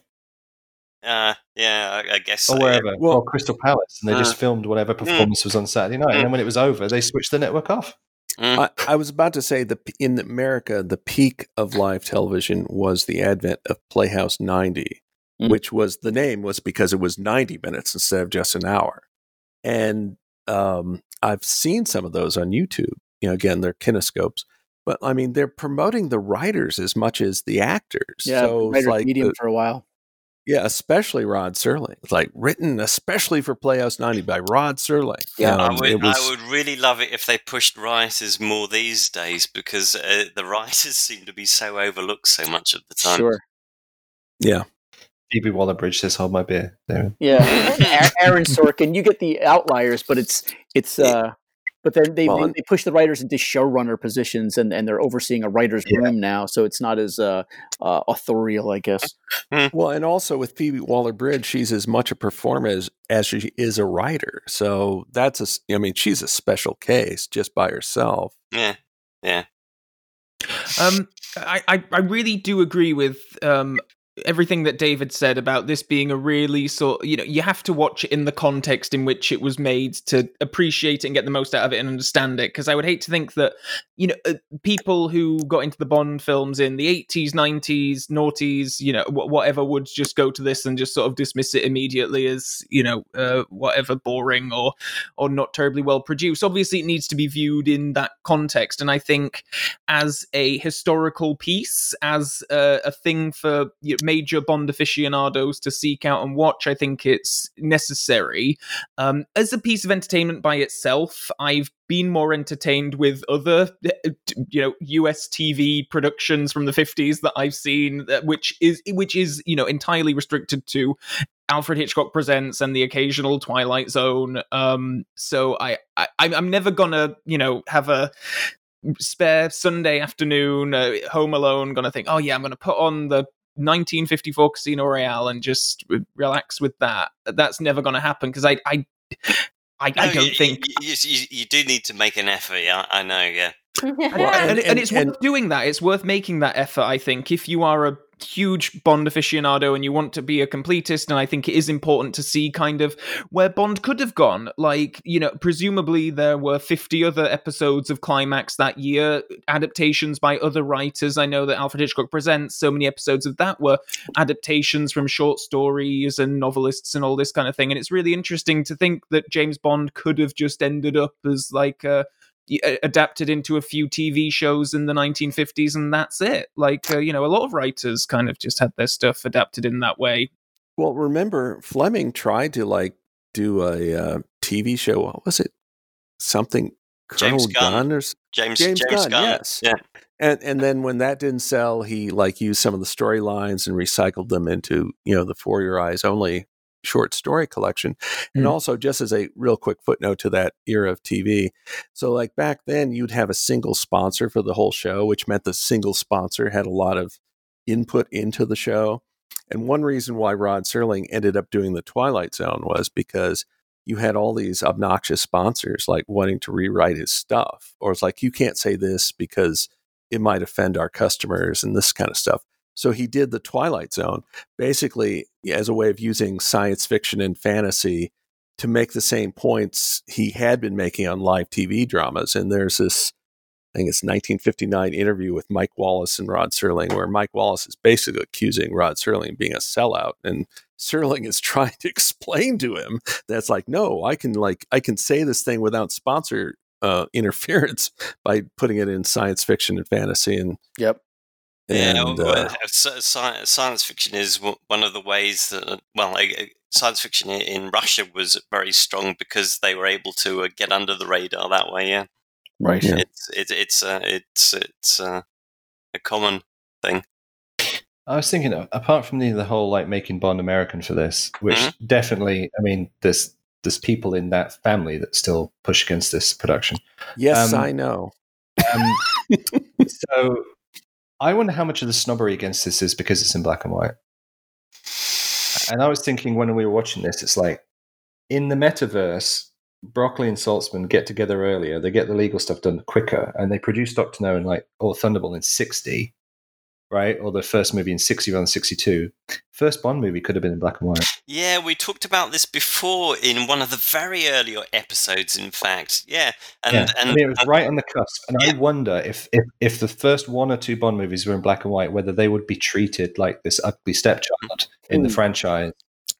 Uh, yeah, I, I guess so, Or yeah. wherever, Well- or Crystal Palace, and they Uh, just filmed whatever performance was on Saturday night. And then when it was over, they switched the network off. Mm. I, I was about to say that in America, the peak of live television was the advent of Playhouse 90, Mm. which was the name was because it was 90 minutes instead of just an hour. And um, I've seen some of those on YouTube. You know, again, they're kinescopes, but I mean, they're promoting the writers as much as the actors. Yeah, so writer's like medium the- for a while. Yeah, especially Rod Serling. It's like written especially for Playhouse 90 by Rod Serling. Yeah, I Um, would, was- I would really love it if they pushed writers more these days because uh, the writers seem to be so overlooked so much of the time. Sure. yeah. Phoebe Waller-Bridge says, "Hold my beer." There. Yeah, Aaron Sorkin. You get the outliers, but it's it's. uh But then they, Well, they they push the writers into showrunner positions, and, and they're overseeing a writer's Yeah. room now, so it's not as uh, uh, authorial, I guess. Well, and also with Phoebe Waller Bridge, she's as much a performer as, as she is a writer. So that's a, s- I mean, she's a special case just by herself. Yeah, yeah. Um, I, I, I really do agree with um, everything that David said about this being a really sort. You know, you have to watch it in the context in which it was made to appreciate it and get the most out of it and understand it. Because I would hate to think that you know uh, people who got into the Bond films in the eighties, nineties, noughties, you know, wh- whatever, would just go to this and just sort of dismiss it immediately as you know uh, whatever boring or or not terribly well produced. Obviously, it needs to be viewed in that context, and I think as a historical piece, as a, a thing for you know, major Bond aficionados to seek out and watch. I think it's necessary. Um, as a piece of entertainment by itself, I've been more entertained with other, you know, US TV productions from the 50s that I've seen, which is which is you know entirely restricted to Alfred Hitchcock Presents and the occasional Twilight Zone. Um, so I, I I'm I'm never gonna you know have a spare Sunday afternoon, uh, home alone, gonna think, oh yeah, I'm gonna put on the 1954 Casino Royale and just re- relax with that. That's never gonna happen because I I I, I don't you, think. you, you, you do need to make an effort. Yeah, I know. Yeah, And, and- and, and- it's and- worth doing that. It's worth making that effort. I think if you are a huge Bond aficionado and you want to be a completist, and I think it is important to see kind of where Bond could have gone. Like you know, presumably there were fifty other episodes of Climax that year, adaptations by other writers. I know that Alfred Hitchcock Presents so many episodes of that were adaptations from short stories and novelists and all this kind of thing. And it's really interesting to think that James Bond could have just ended up as like a- adapted into a few TV shows in the 1950s, and that's it. Like, uh, you know, a lot of writers kind of just had their stuff adapted in that way. Well, remember Fleming tried to like do a uh, TV show. What was it? Something James Colonel Gunn. Gunn or James James James, Gunn, Gunn. yes. Yeah, and and then when that didn't sell, he like used some of the storylines and recycled them into you know the For Your Eyes Only short story collection. And Hmm. also, just as a real quick footnote to that era of TV, so like back then, you'd have a single sponsor for the whole show, which meant the single sponsor had a lot of input into the show. And one reason why Rod Serling ended up doing the Twilight Zone was because you had all these obnoxious sponsors like wanting to rewrite his stuff, or it's like you can't say this because it might offend our customers and this kind of stuff. So he did the Twilight Zone basically as a way of using science fiction and fantasy to make the same points he had been making on live TV dramas. And there's this I think it's 1959 interview with Mike Wallace and Rod Serling, where Mike Wallace is basically accusing Rod Serling of being a sellout, and Serling is trying to explain to him that's like, no, I can like I can say this thing without sponsor uh, interference by putting it in science fiction and fantasy, and Yep. Yeah, and, well, uh, sci- sci- science fiction is one of the ways that, well, uh, science fiction in Russia was very strong because they were able to uh, get under the radar that way. Yeah, Right. Yeah. it's it, it's uh, it's it's uh, a common thing. I was thinking, uh, apart from the the whole like making Bond American for this, which definitely, I mean, there's there's people in that family that still push against this production. yes, um, I know. Um, so I wonder how much of the snobbery against this is because it's in black and white. And I was thinking when we were watching this, it's like in the metaverse, Broccoli and Saltzman get together earlier. They get the legal stuff done quicker, and they produce Doctor No and like or Thunderball in sixty, right? Or the first movie in sixty rather than sixty-two. First Bond movie could have been in black and white. Yeah, we talked about this before in one of the very earlier episodes. In fact, yeah, and yeah, and I mean, it was and- right on the cusp. And Yeah. I wonder if, if if the first one or two Bond movies were in black and white, whether they would be treated like this ugly stepchild in the Mm. franchise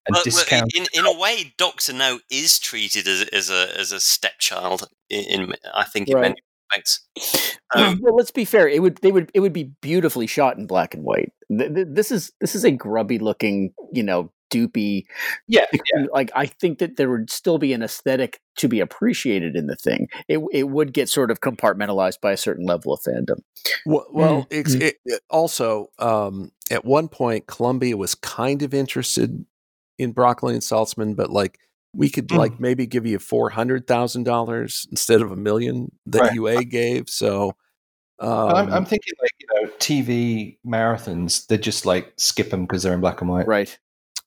and Well, well, discount. in, in a way, Doctor No is treated as, as a as a stepchild. In, in I think in Right. many respects. Um, well, let's be fair. It would they would it would be beautifully shot in black and white. Th- th- This is this is a grubby looking, you know, doopy. yeah, Like I think that there would still be an aesthetic to be appreciated in the thing. It it would get sort of compartmentalized by a certain level of fandom. Well, well Mm. it's, it, it- also um, at one point Columbia was kind of interested in Broccoli and Saltzman, but like we could Mm. like maybe give you four hundred thousand dollars instead of a million that Right. UA gave. So um, I'm, I'm thinking like you know TV marathons. They just like skip them because they're in black and white. Right.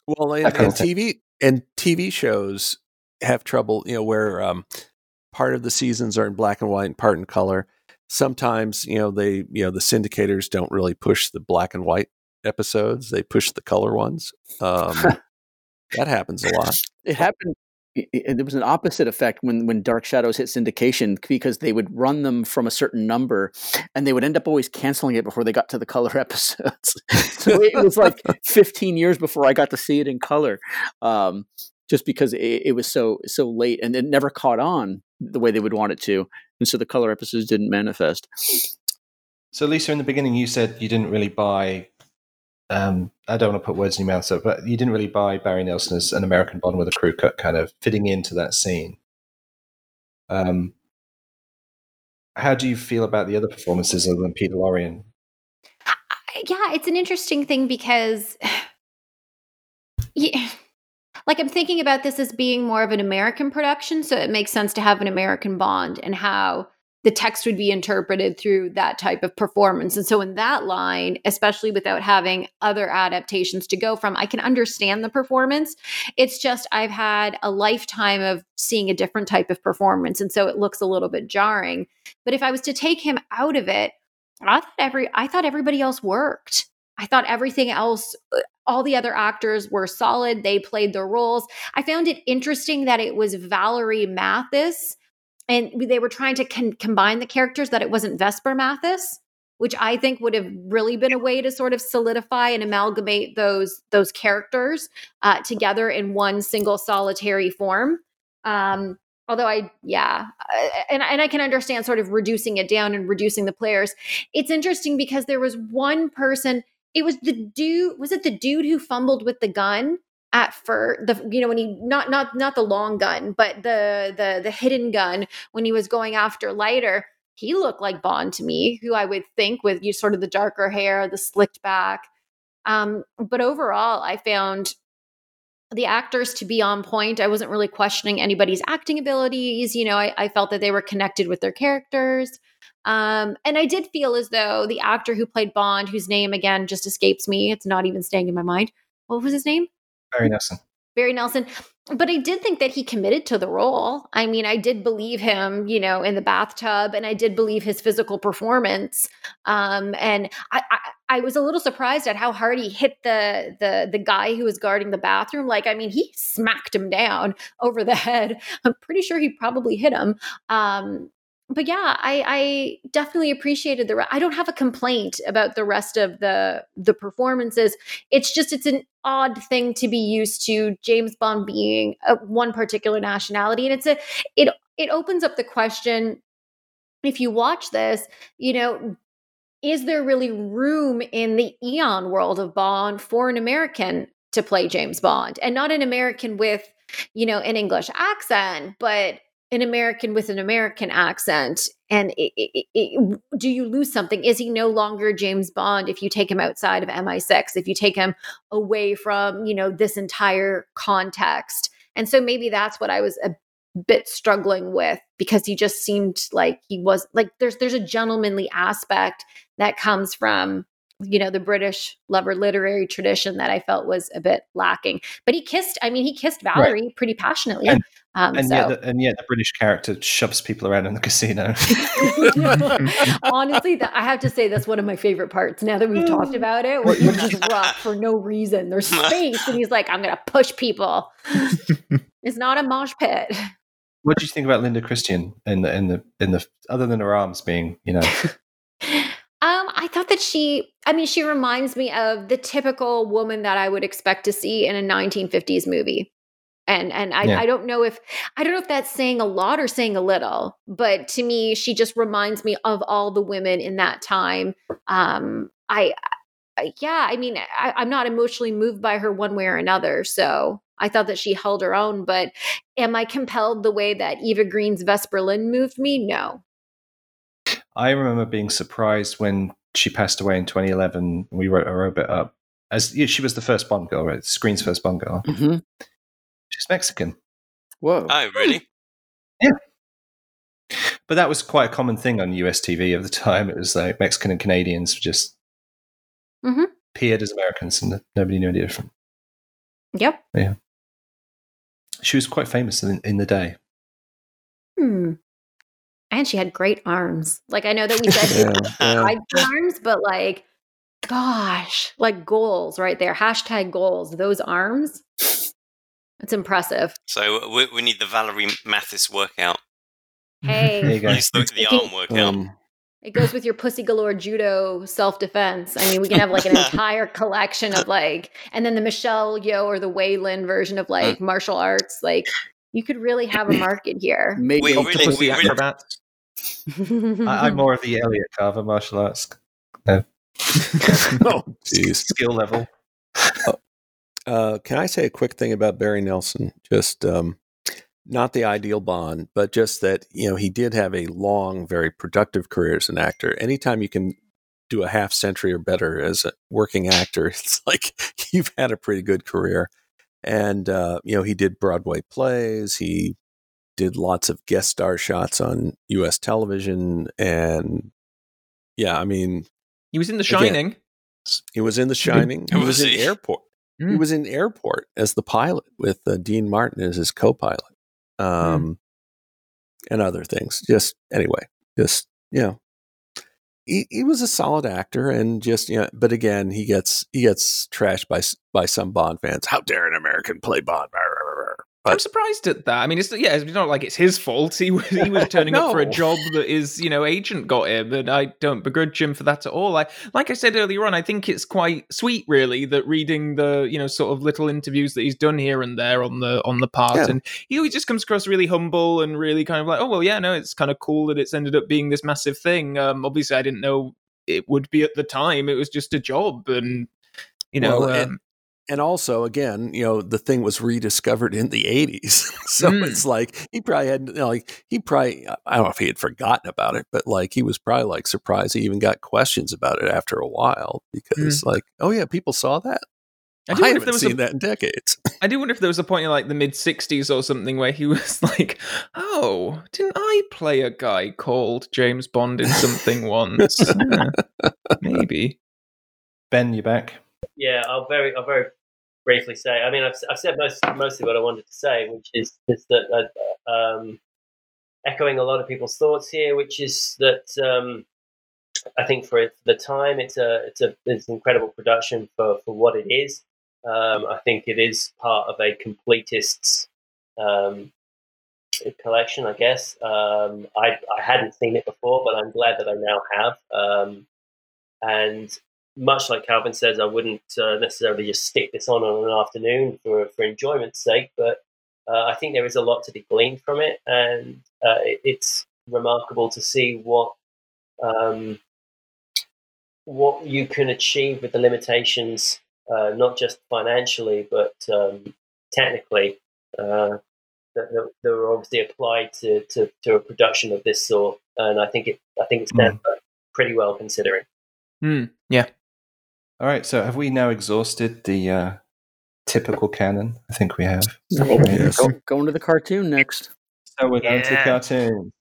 well, and, and. TV and TV shows have trouble, you know, where um, part of the seasons are in black and white and part in color. Sometimes, you know, they, you know, the syndicators don't really push the black and white episodes; they push the color ones. Um, that happens a lot. It happened. There was an opposite effect when when Dark Shadows hit syndication because they would run them from a certain number, and they would end up always canceling it before they got to the color episodes. so it was like 15 years before I got to see it in color, um, just because it, it was so so late and it never caught on the way they would want it to, and so the color episodes didn't manifest. So Lisa, in the beginning, you said you didn't really buy. Um, I don't want to put words in your mouth, so but you didn't really buy Barry Nelson as an American Bond with a crew cut, kind of fitting into that scene. Um, how do you feel about the other performances other than Peter Lorre? Yeah, it's an interesting thing because, yeah, like I'm thinking about this as being more of an American production, so it makes sense to have an American Bond and how the text would be interpreted through that type of performance. And so, in that line, especially without having other adaptations to go from, I can understand the performance. It's just I've had a lifetime of seeing a different type of performance, and so it looks a little bit jarring. But if I was to take him out of it, I thought every I thought everybody else worked. I thought everything else uh, all the other actors were solid. They played their roles. I found it interesting that it was Valerie Mathis and they were trying to con- combine the characters that it wasn't Vesper Mathis, which I think would have really been a way to sort of solidify and amalgamate those those characters uh, together in one single solitary form. Um, although I, yeah, and and I can understand sort of reducing it down and reducing the players. It's interesting because there was one person. It was the dude. Was it the dude who fumbled with the gun? At first the you know when he not not not the long gun but the the the hidden gun when he was going after Leiter he looked like bond to me who i would think with you sort of the darker hair the slicked back um but overall i found the actors to be on point i wasn't really questioning anybody's acting abilities you know i, I felt that they were connected with their characters um, and I did feel as though the actor who played Bond, whose name again just escapes me, it's not even staying in my mind. What was his name? Barry Nelson. Barry Nelson. But I did think that he committed to the role. I mean, I did believe him, you know, in the bathtub, and I did believe his physical performance. Um, and I, I, I was a little surprised at how hard he hit the the the guy who was guarding the bathroom. Like, I mean, he smacked him down over the head. I'm pretty sure he probably hit him. Um, but yeah, I, I definitely appreciated the. Re- I don't have a complaint about the rest of the the performances. It's just it's an odd thing to be used to James Bond being a, one particular nationality, and it's a it it opens up the question. If you watch this, you know, is there really room in the Eon world of Bond for an American to play James Bond, and not an American with you know an English accent, but an American with an American accent. And it, it, it, do you lose something? Is he no longer James Bond if you take him outside of MI6? If you take him away from you know this entire context? And so maybe that's what I was a bit struggling with because he just seemed like he was like there's there's a gentlemanly aspect that comes from you know the british lover literary tradition that i felt was a bit lacking but he kissed i mean he kissed valerie right. pretty passionately and, um, and so. yet, the, and yet the British character shoves people around in the casino. Honestly, that, I have to say that's one of my favorite parts. Now that we've talked about it, where he's just rough for no reason. There's space, and he's like, "I'm going to push people." it's not a mosh pit. What do you think about Linda Christian in the in the in the other than her arms being, you know? I thought that she, I mean, she reminds me of the typical woman that I would expect to see in a 1950s movie. And and I, yeah. I don't know if i don't know if that's saying a lot or saying a little but to me she just reminds me of all the women in that time. Um i, I yeah i mean I, i'm not emotionally moved by her one way or another so i thought that she held her own but am i compelled the way that eva green's vesper lynd moved me? No. I remember being surprised when she passed away in 2011 we wrote a robot up as she was the first bond girl right screen's first bond girl mm-hmm. She's Mexican. Whoa. Oh, really? Yeah. But that was quite a common thing on US TV of the time. It was like Mexican and Canadians just mm-hmm. appeared as Americans and nobody knew any different. Yep. Yeah. She was quite famous in, in the day. Hmm. And she had great arms. Like I know that we said yeah, yeah. arms, but like, gosh, like goals right there. Hashtag goals. Those arms. It's impressive. So we, we need the Valerie Mathis workout. Hey, there you go. The, the arm workout. Um, it goes with your pussy galore judo self defense. I mean, we can have like an entire collection of like, and then the Michelle Yeoh or the Wai Lin version of like mm. martial arts. Like, you could really have a market here. Maybe we, really, pussy we, acrobats. I, am more of the Elliot Carver martial arts. No. oh, geez. Skill level. Oh, uh, can I say a quick thing about Barry Nelson? Just um, not the ideal Bond, but just that you know he did have a long, very productive career as an actor. Anytime you can do a half century or better as a working actor, it's like you've had a pretty good career. And uh, you know he did Broadway plays. He did lots of guest star shots on U.S. television, and yeah, I mean, he was in The Shining. Again, he was in The Shining. He was in Airport. Mm. He was in Airport as the pilot with uh, Dean Martin as his co-pilot, mm. um, mm. and other things. Just anyway, just you know, he, he was a solid actor, and just you know, but again, he gets he gets trashed by by some Bond fans. How dare an American play Bond? But, I'm surprised at that. I mean, it's yeah, it's not like it's his fault. He was he was turning no. up for a job that his you know agent got him, and I don't begrudge him for that at all. I like I said earlier on, I think it's quite sweet, really, that reading the you know sort of little interviews that he's done here and there on the on the part, yeah. and he always just comes across really humble and really kind of like, oh well, yeah, no, it's kind of cool that it's ended up being this massive thing. Um, obviously, I didn't know it would be at the time. It was just a job, and you know, well, um, and also again you know the thing was rediscovered in the 80s so mm. it's like he probably had you know, like he probably i don't know if he had forgotten about it but like he was probably like surprised he even got questions about it after a while because mm. like oh yeah people saw that I, do I haven't seen a, that in decades. I do wonder if there was a point in like the mid '60s or something where he was like, "Oh, didn't I play a guy called James Bond in something once?" yeah, maybe. Ben, you back? Yeah, I'll very, I'll very briefly say. I mean, I've, I've said most, mostly what I wanted to say, which is, is that uh, um, echoing a lot of people's thoughts here, which is that um, I think for the time, it's a, it's a, it's an incredible production for for what it is. Um, I think it is part of a completist's um, collection, I guess. Um, I I hadn't seen it before, but I'm glad that I now have. Um, and much like Calvin says, I wouldn't uh, necessarily just stick this on on an afternoon for for enjoyment's sake, but uh, I think there is a lot to be gleaned from it, and uh, it, it's remarkable to see what um, what you can achieve with the limitations, uh, not just financially but um, technically, uh, that, that, that are obviously applied to, to, to, a production of this sort. And I think it I think it stands mm. pretty well considering. Mm, yeah. All right. So have we now exhausted the uh, typical canon? I think we have. Oh, yes. Go, going to the cartoon next. So we're going yeah. to cartoon.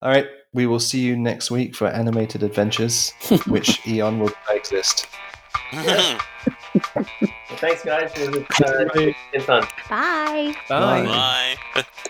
All right. We will see you next week for animated adventures, which Eon will exist. well, thanks, guys. It was uh, fun. Bye. Bye. Bye. Bye.